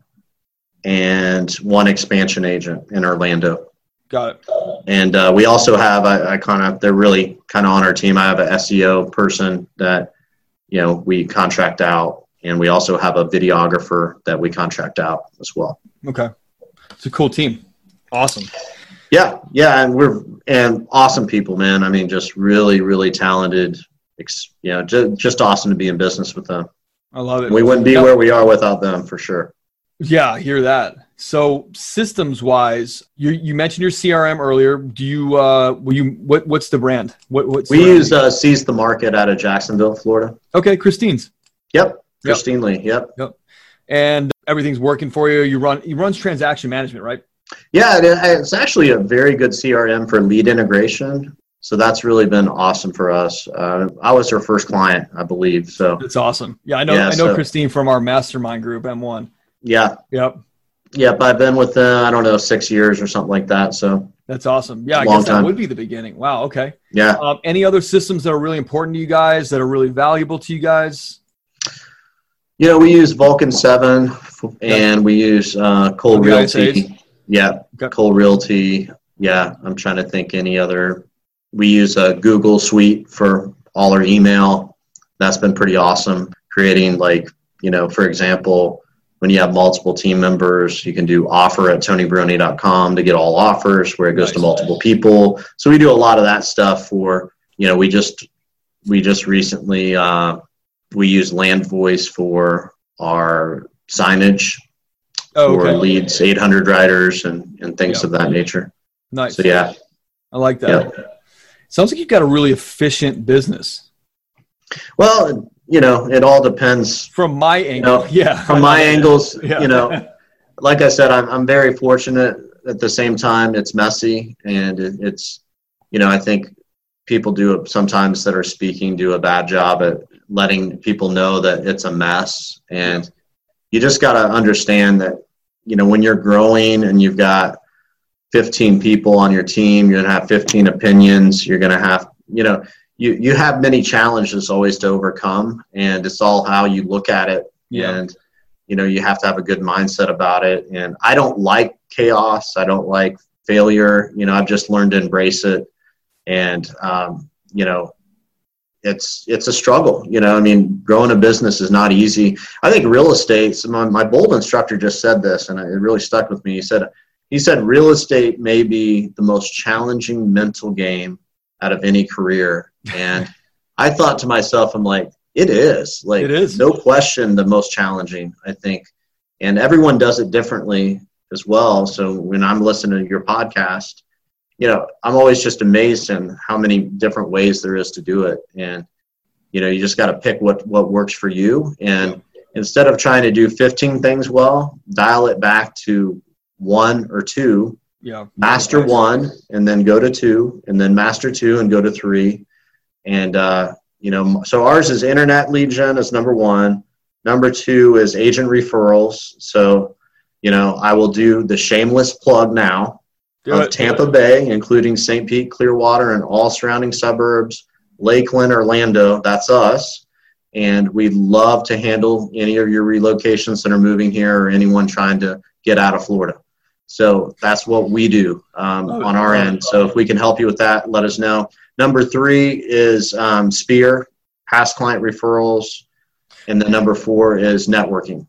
and one expansion agent in Orlando. Got it. And uh, we also have, I, I kind of, they're really kind of on our team. I have an SEO person that, you know, we contract out, and we also have a videographer that we contract out as well. Okay. It's a cool team. Awesome. Yeah, yeah, and we're and awesome people, man. I mean, just really, really talented. You know, just, just awesome to be in business with them. I love it. We wouldn't be where we are without them for sure. Yeah, I hear that. So systems wise, you you mentioned your CRM earlier. Do you uh will you what what's the brand? What what's we use uh, seize the market out of Jacksonville, Florida. Okay, Christine's. Yep, Christine yep. Lee. Yep. Yep. And everything's working for you. You run you runs transaction management, right? Yeah, it's actually a very good CRM for lead integration. So that's really been awesome for us. Uh, I was her first client, I believe. So it's awesome. Yeah, I know. Yeah, I know so, Christine from our mastermind group, M1. Yeah. Yep. Yep. I've been with them. I don't know six years or something like that. So that's awesome. Yeah, I guess that time. would be the beginning. Wow. Okay. Yeah. Um, any other systems that are really important to you guys that are really valuable to you guys? You know, we use Vulcan Seven, and we use uh, Cole Realty. Yeah, okay. Cole Realty. Yeah, I'm trying to think any other. We use a Google Suite for all our email. That's been pretty awesome. Creating like you know, for example, when you have multiple team members, you can do offer at tonybaroni.com to get all offers where it goes nice. to multiple people. So we do a lot of that stuff for, you know, we just, we just recently, uh, we use Landvoice for our signage oh, okay. for leads, 800 riders and, and things yeah. of that nature. Nice. So yeah. I like that. Yeah. Sounds like you've got a really efficient business. Well, you know, it all depends. From my angle, you know, yeah. From my angles, yeah. you know, like I said, I'm, I'm very fortunate. At the same time, it's messy, and it, it's, you know, I think people do sometimes that are speaking do a bad job at letting people know that it's a mess, and you just got to understand that, you know, when you're growing and you've got 15 people on your team, you're gonna have 15 opinions. You're gonna have, you know, you you have many challenges always to overcome and it's all how you look at it. Yeah. and you know you have to have a good mindset about it. And i don't like chaos. I don't like failure. You know i've just learned to embrace it. And um, you know it's it's a struggle. You know i mean growing a business is not easy. I think real estate my, my bold instructor just said this and it really stuck with me. He said he said real estate may be the most challenging mental game out of any career and I thought to myself, I'm like, it is. Like it is. No question the most challenging, I think. And everyone does it differently as well. So when I'm listening to your podcast, you know, I'm always just amazed in how many different ways there is to do it. And, you know, you just got to pick what, what works for you. And instead of trying to do 15 things well, dial it back to one or two. Yeah. Master one and then go to two and then master two and go to three and, uh, you know, so ours is internet lead gen is number one. Number two is agent referrals. So, you know, I will do the shameless plug now do of it, Tampa Bay, including St. Pete, Clearwater, and all surrounding suburbs, Lakeland, Orlando. That's us. And we'd love to handle any of your relocations that are moving here or anyone trying to get out of Florida. So that's what we do um, on our end. So if we can help you with that, let us know. Number three is um, Sphere, past client referrals. And then number four is networking.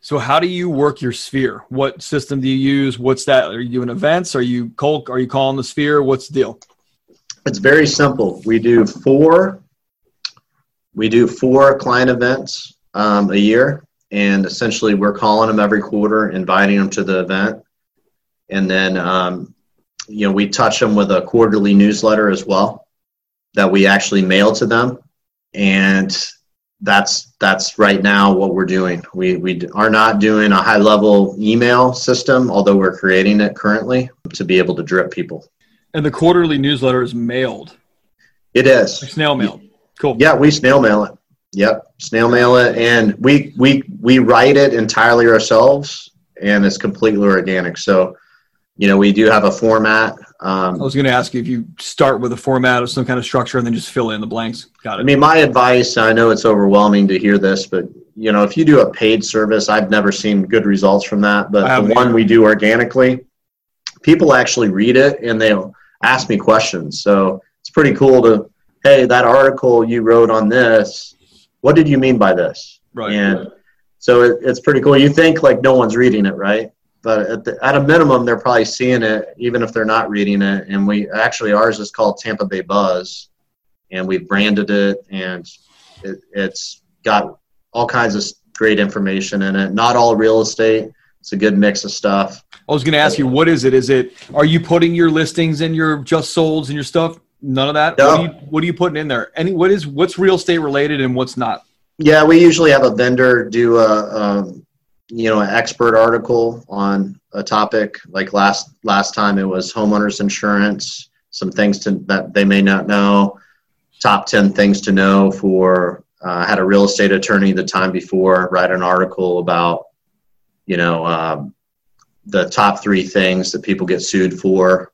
So how do you work your sphere? What system do you use? What's that? Are you doing events? Are you cold? Are you calling the sphere? What's the deal? It's very simple. We do four. We do four client events um, a year, and essentially we're calling them every quarter, inviting them to the event, and then um, you know, we touch them with a quarterly newsletter as well that we actually mail to them. And that's that's right now what we're doing. We we are not doing a high level email system, although we're creating it currently to be able to drip people. And the quarterly newsletter is mailed. It is like snail mail. Cool. Yeah, we snail mail it. Yep, snail mail it, and we we we write it entirely ourselves, and it's completely organic. So, you know, we do have a format um, I was going to ask you if you start with a format of some kind of structure and then just fill in the blanks. Got it. I mean, my advice, I know it's overwhelming to hear this, but you know, if you do a paid service, I've never seen good results from that. But the one we do organically, people actually read it and they'll ask me questions. So it's pretty cool to, hey, that article you wrote on this, what did you mean by this? Right. And right. so it, it's pretty cool. You think like no one's reading it, right? But at, the, at, a minimum, they're probably seeing it, even if they're not reading it. And we actually ours is called Tampa Bay Buzz, and we've branded it, and it, it's got all kinds of great information in it. Not all real estate. It's a good mix of stuff. I was going to ask you, what is it? Is it are you putting your listings and your just solds and your stuff? None of that. No. What, are you, what are you putting in there? Any what is what's real estate related and what's not? Yeah, we usually have a vendor do a, um, you know, an expert article on a topic. Like last last time, it was homeowners insurance. Some things to, that they may not know. Top ten things to know for. Uh, had a real estate attorney the time before write an article about, you know, um, the top three things that people get sued for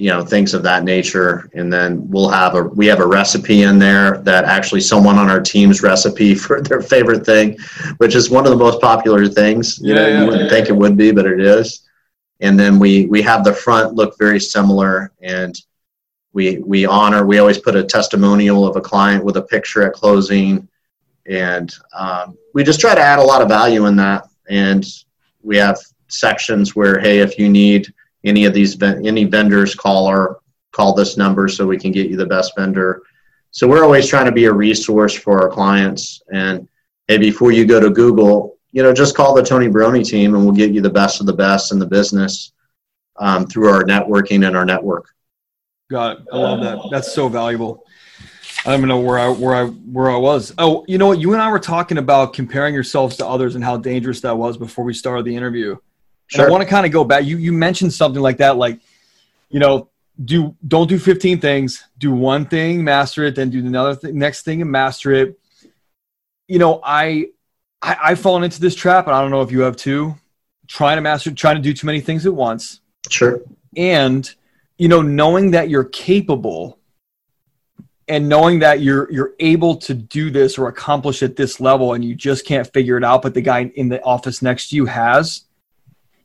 you know things of that nature. And then we'll have a we have a recipe in there that actually someone on our team's recipe for their favorite thing which is one of the most popular things. You yeah, know yeah, you wouldn't yeah. think it would be but it is. And then we we have the front look very similar. And we we honor we always put a testimonial of a client with a picture at closing. And um, we just try to add a lot of value in that. And we have sections where hey if you need any of these any vendors call our call this number so we can get you the best vendor so we're always trying to be a resource for our clients and hey before you go to google you know just call the tony baroni team and we'll get you the best of the best in the business um, through our networking and our network got it i love that that's so valuable I don't even know where I where I where I was. Oh, you know what? You and I were talking about comparing yourselves to others and how dangerous that was before we started the interview. Sure. I want to kind of go back. You you mentioned something like that, like, you know, do don't do 15 things. Do one thing, master it, then do another thing, next thing, and master it. You know, I, I I've fallen into this trap, and I don't know if you have too. Trying to master, trying to do too many things at once. Sure. And you know, knowing that you're capable and knowing that you're you're able to do this or accomplish at this level and you just can't figure it out but the guy in the office next to you has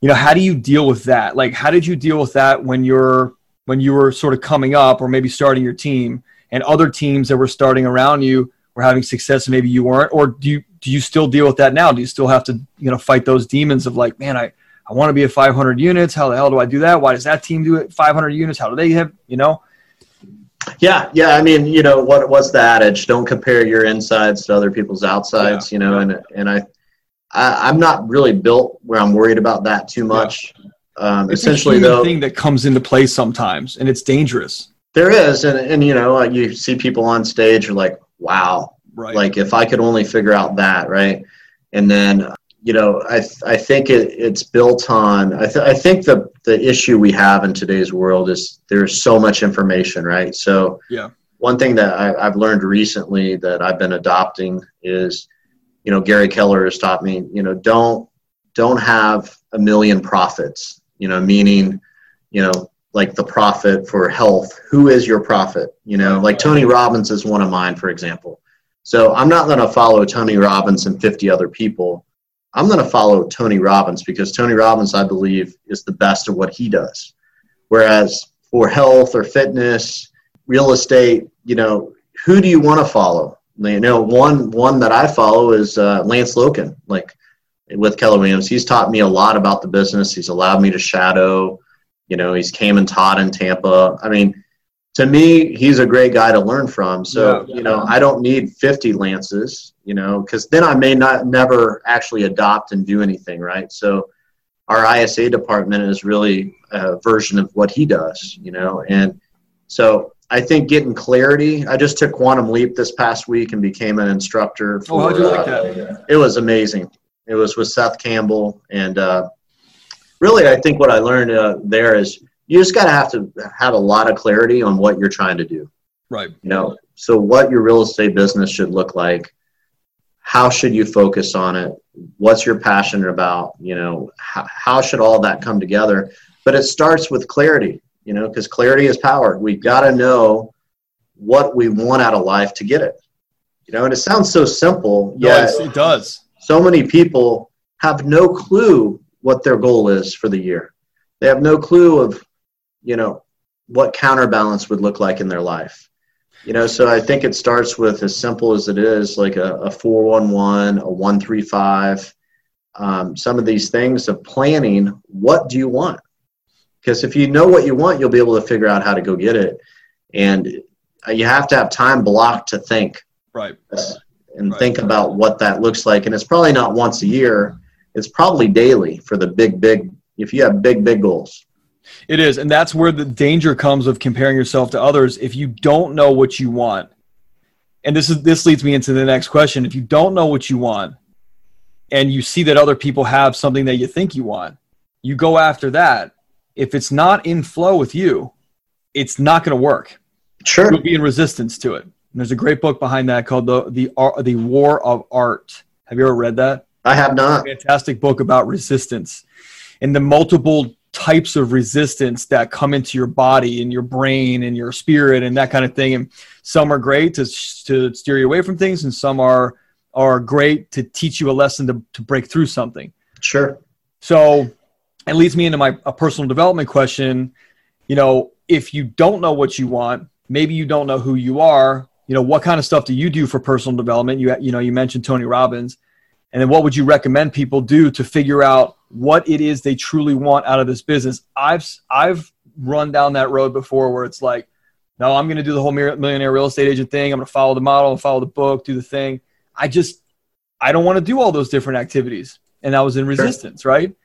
you know how do you deal with that? Like how did you deal with that when you're when you were sort of coming up or maybe starting your team and other teams that were starting around you were having success and maybe you weren't? Or do you do you still deal with that now? Do you still have to you know fight those demons of like man i i want to be at 500 units. How the hell do i do that? Why does that team do it? 500 units. How do they have you know? Yeah yeah i mean you know what what's the adage? Don't compare your insides to other people's outsides yeah, you know yeah. and and i I, am not really built where I'm worried about that too much. Yeah. Um, it's essentially, a though, thing that comes into play sometimes, and it's dangerous. There is, and and you know, you see people on stage are like, "Wow!" Right. Like if I could only figure out that, right? And then you know, I th- I think it, it's built on. I, th- I think the the issue we have in today's world is there's so much information, right? So yeah, one thing that I, I've learned recently that I've been adopting is you know Gary Keller has taught me you know don't don't have a million prophets you know meaning you know like the prophet for health. Who is your prophet you know like Tony Robbins is one of mine for example. So I'm not going to follow Tony Robbins and 50 other people. I'm going to follow Tony Robbins because Tony Robbins I believe is the best at what he does. Whereas for health or fitness real estate you know who do you want to follow you know, one one that I follow is uh, Lance Loken, like with Keller Williams. He's taught me a lot about the business. He's allowed me to shadow. You know, he's came and taught in Tampa. I mean, to me, he's a great guy to learn from. So, yeah, you know, I don't need 50 Lances, you know, because then I may not never actually adopt and do anything, right? So, our ISA department is really a version of what he does, you know, and so I think getting clarity. I just took Quantum Leap this past week and became an instructor. For, oh, how'd you like that? It was amazing. It was with Seth Campbell, and uh, really, I think what I learned uh, there is you just got to have to have a lot of clarity on what you're trying to do. Right. You know, so what your real estate business should look like. How should you focus on it? What's your passionate about? You know, how, how should all that come together? But it starts with clarity you know, because clarity is power. We've got to know what we want out of life to get it. You know, and it sounds so simple, yet it does. So many people have no clue what their goal is for the year. They have no clue of, you know, what counterbalance would look like in their life. You know, so I think it starts with as simple as it is, like a, a 411, a 135, um, some of these things of planning. What do you want? Because if you know what you want, you'll be able to figure out how to go get it. And you have to have time blocked to think. Right. And right. think about what that looks like. And it's probably not once a year, it's probably daily for the big, big, if you have big, big goals. It is. And that's where the danger comes of comparing yourself to others. If you don't know what you want, and this is this leads me into the next question. If you don't know what you want and you see that other people have something that you think you want, you go after that if it's not in flow with you, it's not going to work. Sure. You'll be in resistance to it. And there's a great book behind that called the the the War of Art. Have you ever read that? I have not. Fantastic book about resistance and the multiple types of resistance that come into your body and your brain and your spirit and that kind of thing. And some are great to to steer you away from things, and some are are great to teach you a lesson to to break through something. Sure. So it leads me into my a personal development question. You know, if you don't know what you want, maybe you don't know who you are. You know, what kind of stuff do you do for personal development? You you know, you mentioned Tony Robbins, and then what would you recommend people do to figure out what it is they truly want out of this business? I've I've run down that road before where it's like, no, I'm going to do the whole millionaire real estate agent thing. I'm going to follow the model, follow the book, do the thing. I just I don't want to do all those different activities, and I was in resistance, sure. right?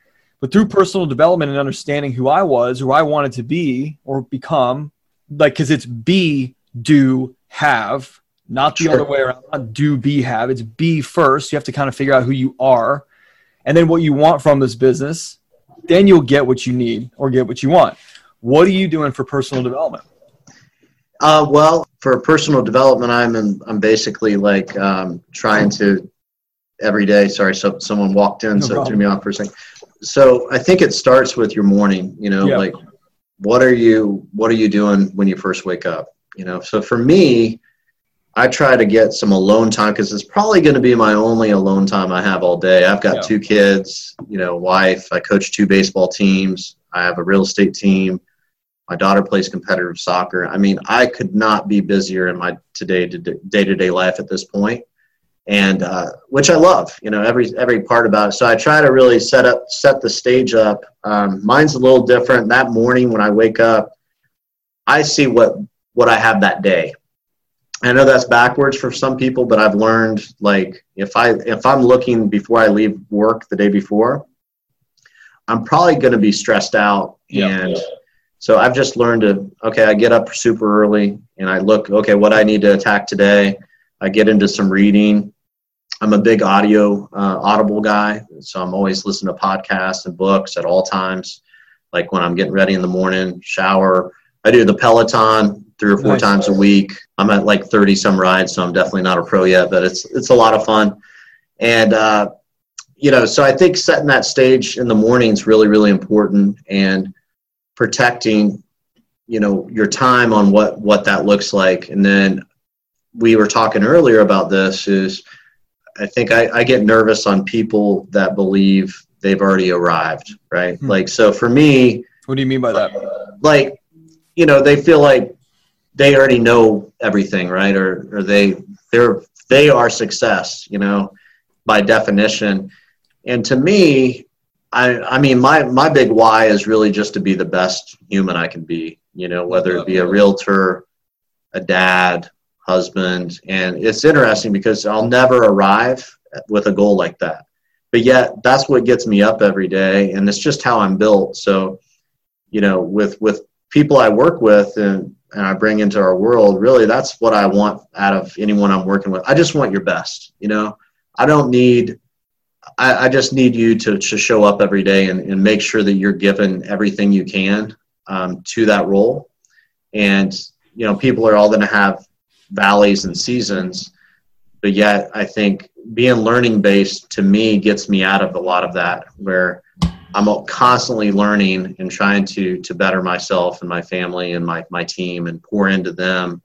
But through personal development and understanding who I was, who I wanted to be or become, like, because it's be, do, have, not the sure. other way around. Not do, be, have. It's be first. You have to kind of figure out who you are and then what you want from this business. Then you'll get what you need or get what you want. What are you doing for personal development? Uh, well, for personal development, I'm in, I'm basically like um, trying to every day. Sorry, so someone walked in, no so problem. threw me off for a second so I think it starts with your morning. You know, yeah. like what are you what are you doing when you first wake up? You know, so for me, I try to get some alone time because it's probably going to be my only alone time I have all day. I've got yeah. two kids, you know, wife. I coach two baseball teams. I have a real estate team. My daughter plays competitive soccer. I mean, I could not be busier in my today to day to day life at this point and uh, which I love, you know, every every part about it. So I try to really set up set the stage up. Um, mine's a little different. That morning when I wake up, I see what what I have that day. I know that's backwards for some people, but I've learned like if I if I'm looking before I leave work the day before, I'm probably going to be stressed out and. So I've just learned to okay, I get up super early and I look okay what I need to attack today I get into some reading. I'm a big audio uh, audible guy, so I'm always listening to podcasts and books at all times. Like when I'm getting ready in the morning, shower. I do the Peloton three or four nice. times a week. I'm at like 30 some rides, so I'm definitely not a pro yet, but it's it's a lot of fun. And uh, you know, so I think setting that stage in the morning is really really important, and protecting you know your time on what what that looks like, and then we were talking earlier about this is I think I, I get nervous on people that believe they've already arrived, right? Hmm. Like, so for me, what do you mean by that? Like, you know, they feel like they already know everything, right? Or, or they, they're, they are success, you know, by definition. And to me, I, I mean, my, my big why is really just to be the best human I can be, you know, whether it be a realtor, a dad, husband. And it's interesting because I'll never arrive with a goal like that. But yet that's what gets me up every day and it's just how I'm built. So, you know, with with people I work with and and I bring into our world, really that's what I want out of anyone I'm working with. I just want your best. You know, I don't need I, I just need you to, to show up every day and, and make sure that you're given everything you can um, to that role. And, you know, people are all going to have valleys and seasons, but yet I think being learning based to me gets me out of a lot of that where I'm constantly learning and trying to to better myself and my family and my my team and pour into them.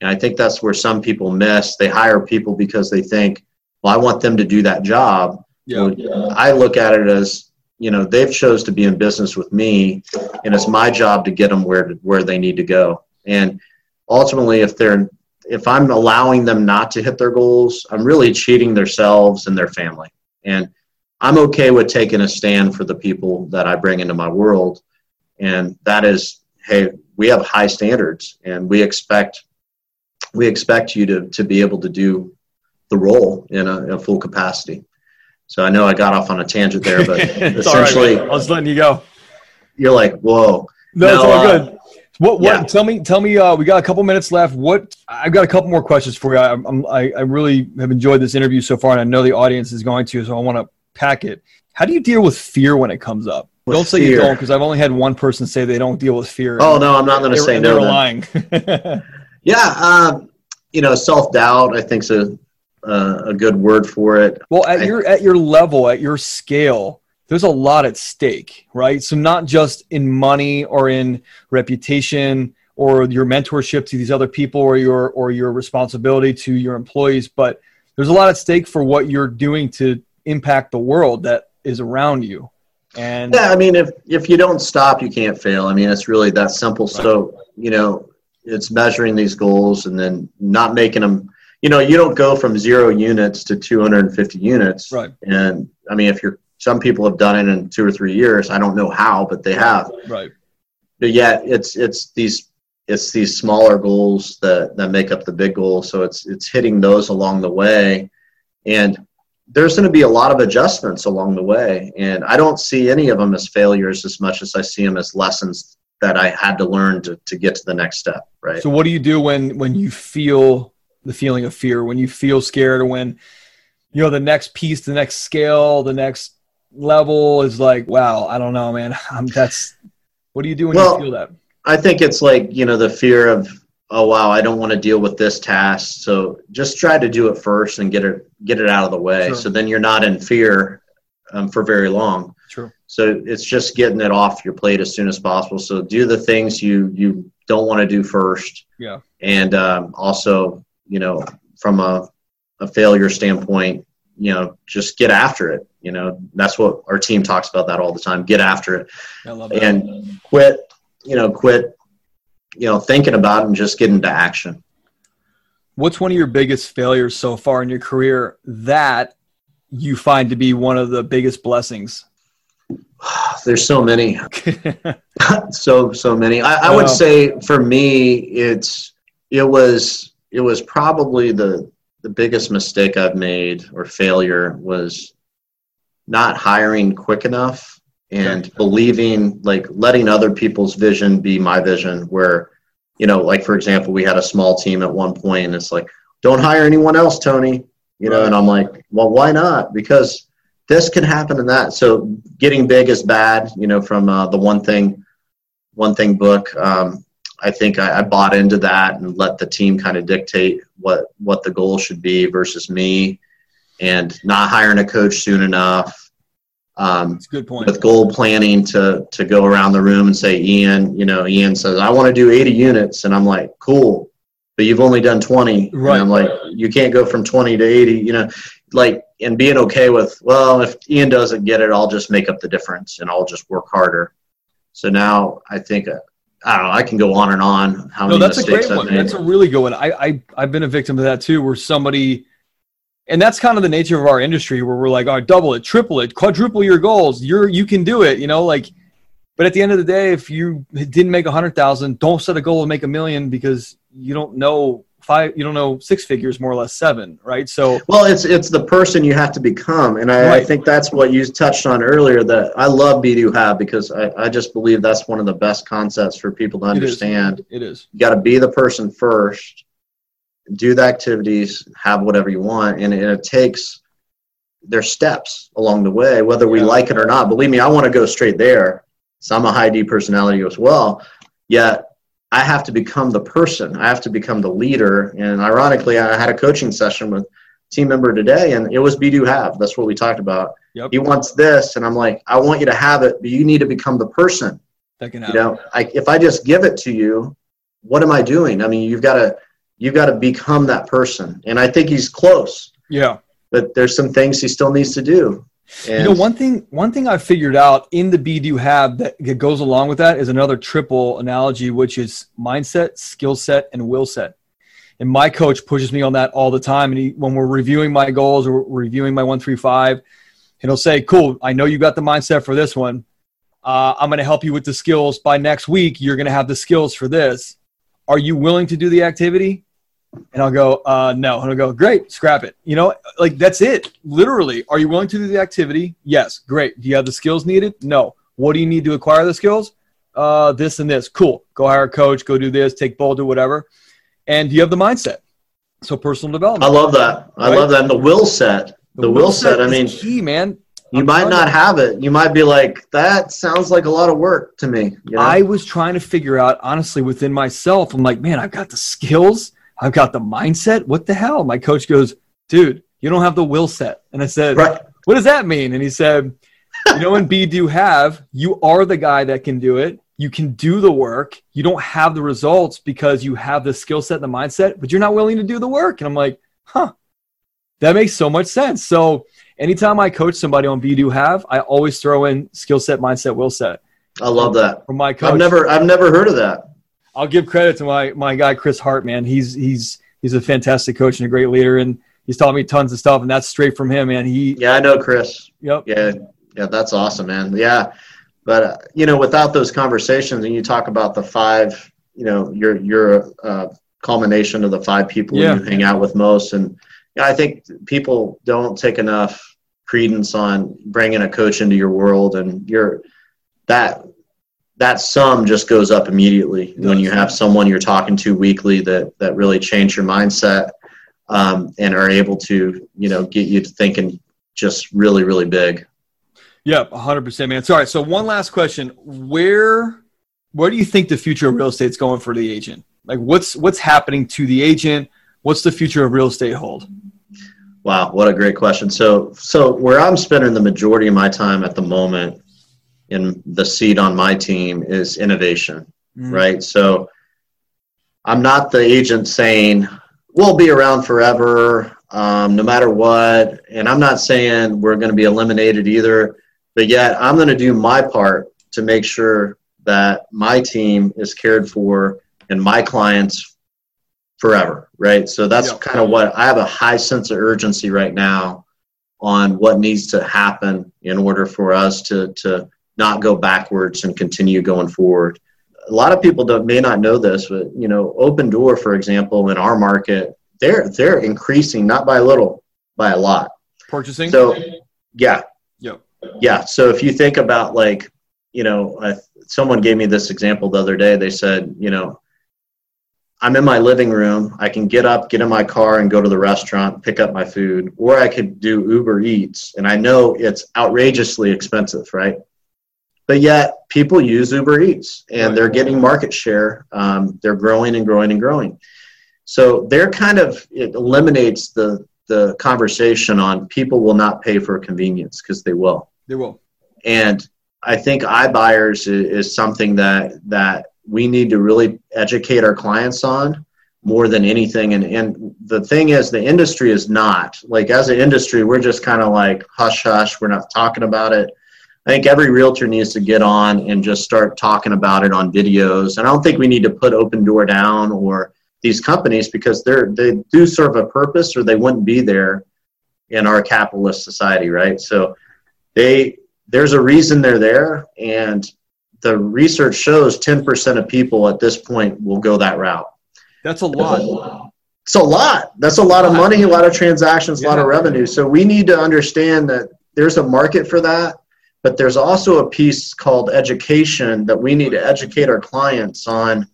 And I think that's where some people miss. They hire people because they think, well, I want them to do that job. Yeah. Well, I look at it as, you know, they've chose to be in business with me, and it's my job to get them where where they need to go. And ultimately, if they're if I'm allowing them not to hit their goals, I'm really cheating themselves and their family. And I'm okay with taking a stand for the people that I bring into my world. And that is, hey, we have high standards and we expect we expect you to, to be able to do the role in a, in a full capacity. So I know I got off on a tangent there, but essentially, right, I was letting you go. You're like, whoa. No, now, it's all uh, good. What? What? Yeah. Tell me. Tell me. Uh, we got a couple minutes left. What? I've got a couple more questions for you. I, I'm, I, I really have enjoyed this interview so far, and I know the audience is going to. So I want to pack it. How do you deal with fear when it comes up? With don't say fear. you don't, because I've only had one person say they don't deal with fear. Oh no, I'm not going to say no. They're lying. yeah, um, you know, self doubt. I think is a uh, a good word for it. Well, at I, your at your level, at your scale, there's a lot at stake, right? So not just in money or in reputation or your mentorship to these other people or your or your responsibility to your employees, but there's a lot at stake for what you're doing to impact the world that is around you. And yeah, I mean, if if you don't stop, you can't fail. I mean, it's really that simple. Right. So you know, it's measuring these goals and then not making them. You know, you don't go from zero units to 250 units. Right. And I mean, if you're some people have done it in two or three years. I don't know how, but they have. Right. But yet, it's it's these it's these smaller goals that that make up the big goal. So it's it's hitting those along the way, and there's going to be a lot of adjustments along the way. And I don't see any of them as failures as much as I see them as lessons that I had to learn to to get to the next step. Right. So what do you do when when you feel the feeling of fear, when you feel scared, or when you know the next piece, the next scale, the next level is like, wow, I don't know, man. I'm, that's what do you do when well, you feel that? I think it's like you know the fear of oh wow, I don't want to deal with this task. So just try to do it first and get it get it out of the way. Sure. So then you're not in fear um, for very long. True. So it's just getting it off your plate as soon as possible. So do the things you you don't want to do first. Yeah. And um, also, you know, from a a failure standpoint, you know, just get after it. You know, that's what our team talks about that all the time. Get after it, and quit. You know, quit. You know, thinking about it and just get into action. What's one of your biggest failures so far in your career that you find to be one of the biggest blessings? There's so many, so so many. I, I would oh. say for me, it's it was it was probably the the biggest mistake I've made or failure was not hiring quick enough and believing like letting other people's vision be my vision where you know like for example we had a small team at one point and it's like don't hire anyone else tony you know right. and i'm like well why not? Because this can happen and that. So getting big is bad you know from uh, the one thing one thing book. Um, I think I, I, bought into that and let the team kind of dictate what what the goal should be versus me, and not hiring a coach soon enough. Um, That's a good point. With goal planning to to go around the room and say, Ian, you know, Ian says I want to do 80 units, and I'm like, cool, but you've only done 20. Right. And I'm like, you can't go from 20 to 80. You know, like and being okay with well, if Ian doesn't get it, I'll just make up the difference and I'll just work harder. So now I think uh, I don't know. I can go on and on. How no, many that's a great one. That's a really good one. I, I I've been a victim of that too, where somebody, and that's kind of the nature of our industry, where we're like, "Oh, double it, triple it, quadruple your goals. You're you can do it." You know, like. But at the end of the day, if you didn't make a hundred thousand, don't set a goal to make a million because you don't know five you don't know six figures more or less seven right so well it's it's the person you have to become and i, right. I think that's what you touched on earlier that i love be do have because I, I just believe that's one of the best concepts for people to understand it is, it is. you got to be the person first do the activities have whatever you want and, and it takes their steps along the way whether we yeah. like it or not believe me i want to go straight there so i'm a high d personality as well yet I have to become the person. I have to become the leader. And ironically, I had a coaching session with team member today, and it was be do have. That's what we talked about. Yep. He wants this, and I'm like, I want you to have it, but you need to become the person. That can happen. You know, I, if I just give it to you, what am I doing? I mean, you've got to you've got to become that person. And I think he's close. Yeah. But there's some things he still needs to do. And you know, one thing one thing I figured out in the Be Do Have that goes along with that is another triple analogy, which is mindset, skill set, and will set. And my coach pushes me on that all the time. And he, when we're reviewing my goals or reviewing my one three five, and he'll say, "Cool, I know you got the mindset for this one. Uh, I'm going to help you with the skills. By next week, you're going to have the skills for this. Are you willing to do the activity? And I'll go, uh, no. And I'll go, great, scrap it. You know, like that's it. Literally, are you willing to do the activity? Yes, great. Do you have the skills needed? No. What do you need to acquire the skills? Uh, this and this. Cool. Go hire a coach. Go do this. Take bold. Do whatever. And do you have the mindset? So personal development. I love that. I right? love that. And the will set. The, the will, will set. set. I mean, key man. You I'm might not have it. You might be like, that sounds like a lot of work to me. You know? I was trying to figure out, honestly, within myself, I'm like, man, I've got the skills I've got the mindset. What the hell? My coach goes, dude, you don't have the will set. And I said, right. what does that mean? And he said, you know, in Be Do Have, you are the guy that can do it. You can do the work. You don't have the results because you have the skill set and the mindset, but you're not willing to do the work. And I'm like, huh, that makes so much sense. So anytime I coach somebody on B Do Have, I always throw in skill set, mindset, will set. I love that. From my coach. I've never, I've never heard of that. I'll give credit to my my guy Chris Hart, man. He's he's he's a fantastic coach and a great leader, and he's taught me tons of stuff, and that's straight from him, man. He yeah, I know Chris. Yep. Yeah, yeah, that's awesome, man. Yeah, but uh, you know, without those conversations, and you talk about the five, you know, your your uh, culmination of the five people yeah. you hang out with most, and yeah, I think people don't take enough credence on bringing a coach into your world, and you're that that sum just goes up immediately when you have someone you're talking to weekly that that really change your mindset um, and are able to you know get you to thinking just really really big. Yep 100% man. Sorry so one last question. Where where do you think the future of real estate is going for the agent? Like what's what's happening to the agent? What's the future of real estate hold? Wow what a great question. So so where i'm spending the majority of my time at the moment in the seat on my team is innovation, mm-hmm. right? So I'm not the agent saying we'll be around forever, um, no matter what. And I'm not saying we're going to be eliminated either, but yet I'm going to do my part to make sure that my team is cared for and my clients forever, right? So that's yep. kind of what I have a high sense of urgency right now on what needs to happen in order for us to to not go backwards and continue going forward. A lot of people don't, may not know this, but you know, Opendoor, for example, in our market, they're they're increasing not by a little, by a lot. Purchasing. So, yeah. Yep. Yeah. So if you think about like, you know, uh, someone gave me this example the other day. They said, you know, I'm in my living room. I can get up, get in my car, and go to the restaurant, pick up my food, or I could do Uber Eats. And I know it's outrageously expensive, right? But yet people use Uber Eats and they're getting market share. Um, they're growing and growing and growing. So they're kind of it eliminates the the conversation on people will not pay for convenience because they will. They will. And I think iBuyers is, is something that that we need to really educate our clients on more than anything. And and the thing is, the industry is not like as an industry, we're just kind of like hush hush. We're not talking about it I think every realtor needs to get on and just start talking about it on videos. And I don't think we need to put Opendoor down or these companies because they're they do serve a purpose or they wouldn't be there in our capitalist society, right? So they there's a reason they're there and the research shows 10% of people at this point will go that route. That's a lot. it's a lot. That's a lot of money, a lot of transactions, a lot of revenue. So we need to understand that there's a market for that, but there's also a piece called education that we need to educate our clients on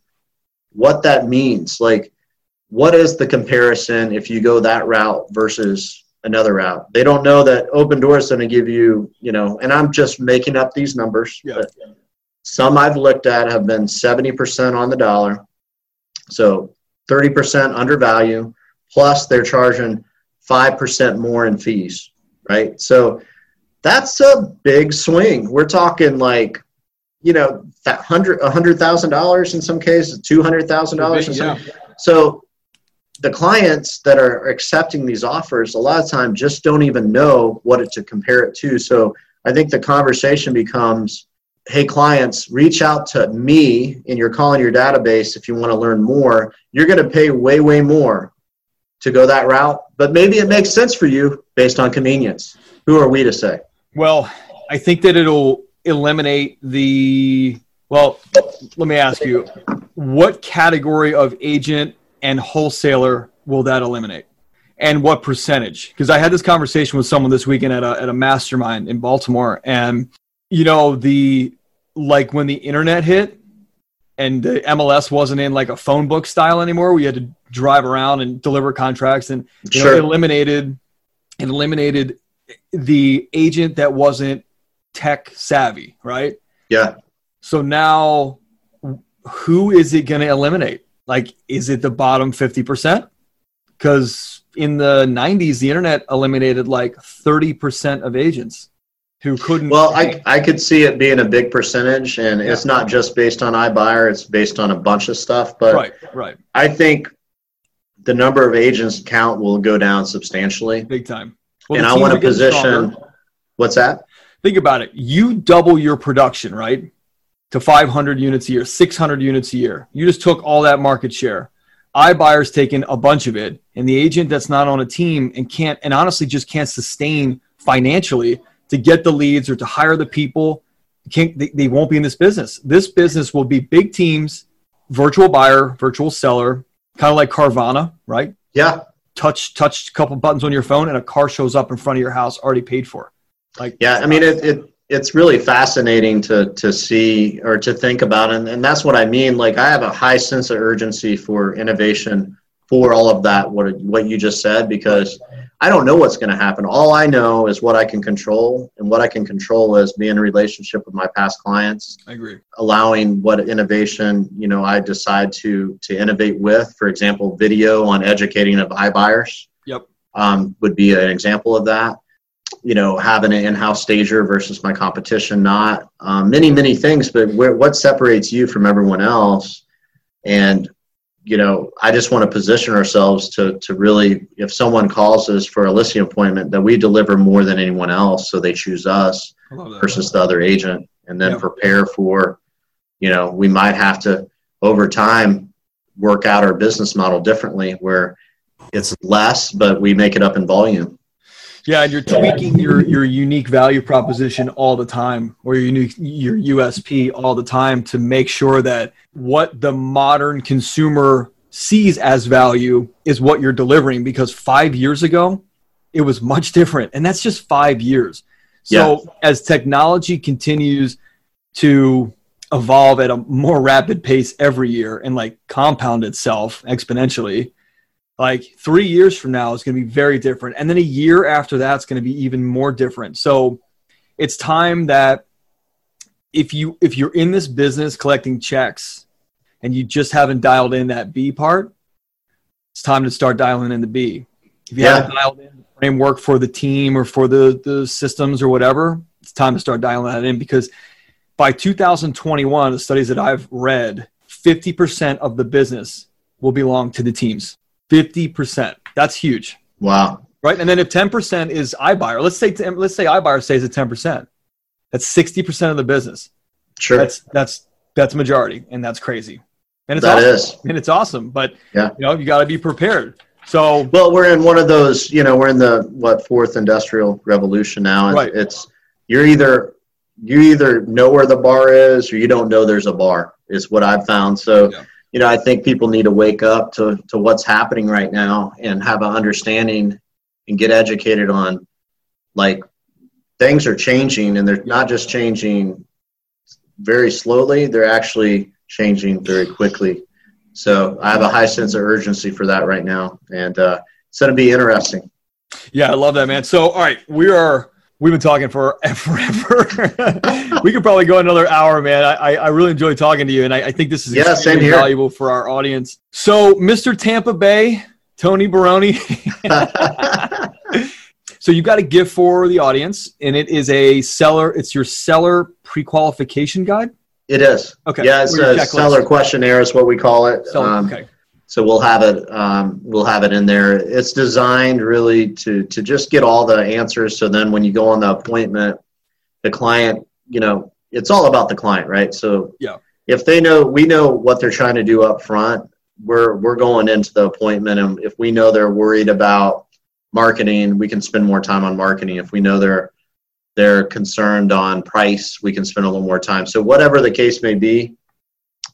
what that means. Like, what is the comparison if you go that route versus another route? They don't know that Opendoor is going to give you, you know, and I'm just making up these numbers. Yeah. some I've looked at have been 70% on the dollar. So 30% undervalue, plus they're charging 5% more in fees, right? So that's a big swing. We're talking like, you know, that hundred, a hundred thousand dollars in some cases, two hundred thousand dollars in some. Yeah. So the clients that are accepting these offers a lot of times just don't even know what it to compare it to. So I think the conversation becomes, hey clients, reach out to me in your call in your database if you want to learn more. You're going to pay way, way more to go that route, but maybe it makes sense for you based on convenience. Who are we to say? Well, I think that it'll eliminate the well, let me ask you, what category of agent and wholesaler will that eliminate? And what percentage? Because I had this conversation with someone this weekend at a, at a mastermind in Baltimore. And, you know, the like when the internet hit and the MLS wasn't in like a phone book style anymore, we had to drive around and deliver contracts and you know, eliminated it eliminated the agent that wasn't tech savvy, right? Yeah. So now who is it going to eliminate? Like, is it the bottom 50%? Because in the 90s, the internet eliminated like 30% of agents who couldn't. Well, I, I could see it being a big percentage, and yeah. it's not just based on iBuyer, it's based on a bunch of stuff. But right, right. I think the number of agents count will go down substantially. Big time. Well, and I want to position. What's that? Think about it. You double your production, right? to 500 units a year, 600 units a year. You just took all that market share. iBuyer's taken a bunch of it, and the agent that's not on a team and can't, and honestly just can't sustain financially to get the leads or to hire the people, can't, they, they won't be in this business. This business will be big teams, virtual buyer, virtual seller, kind of like Carvana, right? Yeah. Touch, touch a couple buttons on your phone, and a car shows up in front of your house already paid for. Like, yeah, I mean, it, it it's really fascinating to to see or to think about and, and that's what i mean like i have a high sense of urgency for innovation for all of that what what you just said because i don't know what's going to happen. All i know is what i can control and what i can control is being in a relationship with my past clients. I agree. Allowing what innovation you know i decide to to innovate with for example video on educating of iBuyers. Yep. Um, would be an example of that. You know, having an in-house stager versus my competition, not um, many, many things, but where, what separates you from everyone else? And, you know, I just want to position ourselves to, to really, if someone calls us for a listing appointment, that we deliver more than anyone else. So they choose us versus the other agent and then yep. prepare for, you know, we might have to over time work out our business model differently where it's less, but we make it up in volume. Yeah, and you're tweaking your your unique value proposition all the time, or your unique your USP all the time to make sure that what the modern consumer sees as value is what you're delivering. Because five years ago, it was much different, and that's just five years. So yeah. as technology continues to evolve at a more rapid pace every year and like compound itself exponentially like three years from now is going to be very different and then a year after that's going to be even more different. So it's time that if you if you're in this business collecting checks and you just haven't dialed in that b part it's time to start dialing in the b. If you yeah. haven't dialed in the framework for the team or for the the systems or whatever it's time to start dialing that in because by 2021 the studies that i've read 50% of the business will belong to the teams 50%. That's huge. Wow. Right. And then if 10% is iBuyer, let's say, let's say iBuyer stays at 10%. That's 60% of the business. Sure. That's, that's, that's majority. And that's crazy. And it's that awesome. Is. And it's awesome. But, yeah. you know, you got to be prepared. So, well, we're in one of those, you know, we're in the, what, fourth industrial revolution now. And right. it's, you're either, you either know where the bar is or you don't know there's a bar is what I've found. So, yeah you know, I think people need to wake up to, to what's happening right now and have an understanding and get educated on like things are changing and they're not just changing very slowly, they're actually changing very quickly. So I have a high sense of urgency for that right now. And uh, it's going to be interesting. Yeah, I love that, man. So, all right, we are we've been talking for forever. we could probably go another hour, man. I, I really enjoy talking to you, and I, I think this is yeah, same here. valuable for our audience. So, Mr. Tampa Bay, Tony Baroni. so you've got a gift for the audience, and it is a seller. It's your seller pre-qualification guide. It is. Okay. Yeah, it's a seller questionnaire is what we call it. Seller, um, okay so we'll have it um, we'll have it in there. It's designed really to to just get all the answers. So then when you go on the appointment the client you know it's all about the client right? So yeah. if they know we know what they're trying to do up front we're we're going into the appointment. And if we know they're worried about marketing we can spend more time on marketing. If we know they're they're concerned on price we can spend a little more time. So whatever the case may be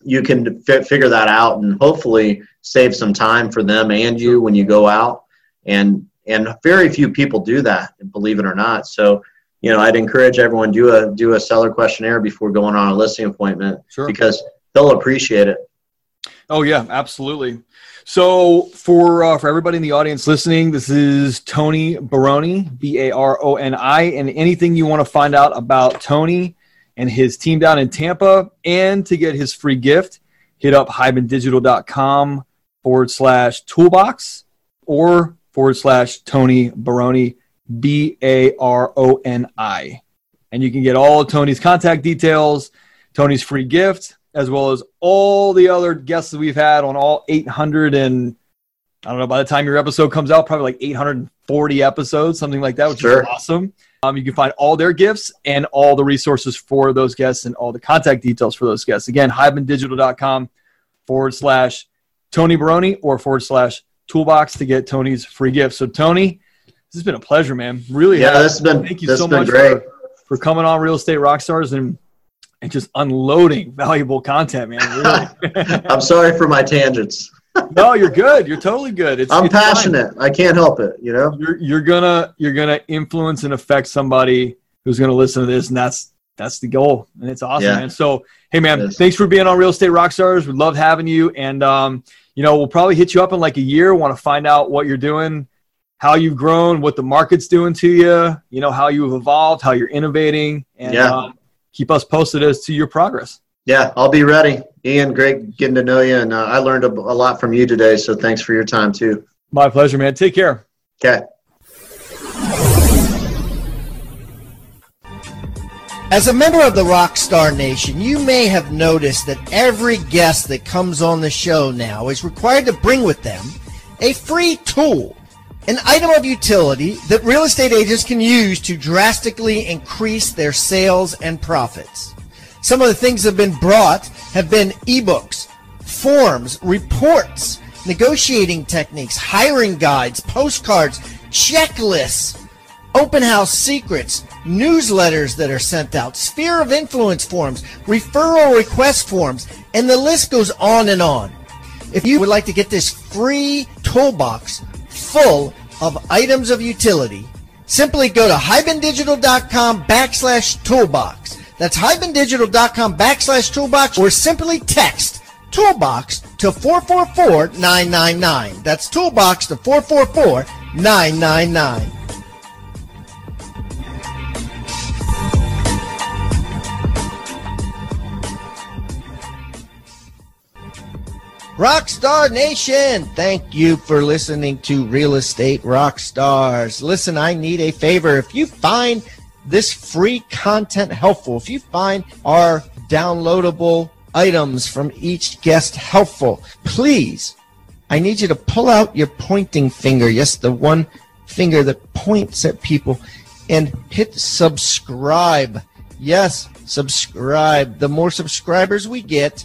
you can f- figure that out and hopefully save some time for them and you when you go out. And and very few people do that believe it or not. So you know i'd encourage everyone do a do a seller questionnaire before going on a listing appointment sure. because they'll appreciate it. Oh yeah absolutely. So for uh, for everybody in the audience listening this is tony baroni b-a-r-o-n-i and anything you want to find out about tony and his team down in Tampa. And to get his free gift, hit up hibandigital.com forward slash toolbox or forward slash Tony Baroni, B A R O N I. And you can get all of Tony's contact details, Tony's free gift, as well as all the other guests that we've had on all 800 and I don't know, by the time your episode comes out, probably like 840 episodes, something like that, which sure. is awesome. Um, you can find all their gifts and all the resources for those guests and all the contact details for those guests. Again, hibandigital.com forward slash Tony Baroni or forward slash toolbox to get Tony's free gift. So, Tony, this has been a pleasure, man. Really, yeah, this has been thank you so much for, for coming on Real Estate Rockstars and and just unloading valuable content, man. Really. I'm sorry for my tangents no, you're good. You're totally good. It's, I'm it's passionate. Fine. I can't help it. You know, you're you're gonna you're gonna influence and affect somebody who's gonna listen to this, and that's that's the goal, and it's awesome, yeah. man. So, hey, man, thanks for being on Real Estate Rockstars. We love having you, and um, you know, we'll probably hit you up in like a year. Want to find out what you're doing, how you've grown, what the market's doing to you. You know, how you've evolved, how you're innovating, and yeah. um, keep us posted as to your progress. Yeah, I'll be ready. Ian, great getting to know you, and uh, I learned a, a lot from you today. So thanks for your time too. My pleasure, man. Take care. Okay. As a member of the Rockstar Nation, you may have noticed that every guest that comes on the show now is required to bring with them a free tool, an item of utility that real estate agents can use to drastically increase their sales and profits. Some of the things that have been brought have been ebooks, forms, reports, negotiating techniques, hiring guides, postcards, checklists, open house secrets, newsletters that are sent out, sphere of influence forms, referral request forms, and the list goes on and on. If you would like to get this free toolbox full of items of utility, simply go to hibandigital.com backslash toolbox. That's hibandigital.com backslash toolbox or simply text toolbox to 444-999. That's toolbox to 444-999. Rockstar Nation, thank you for listening to Real Estate Rockstars. Listen, I need a favor. If you find this free content helpful, if you find our downloadable items from each guest helpful, please, I need you to pull out your pointing finger. Yes, the one finger that points at people and hit subscribe. Yes, subscribe. The more subscribers we get,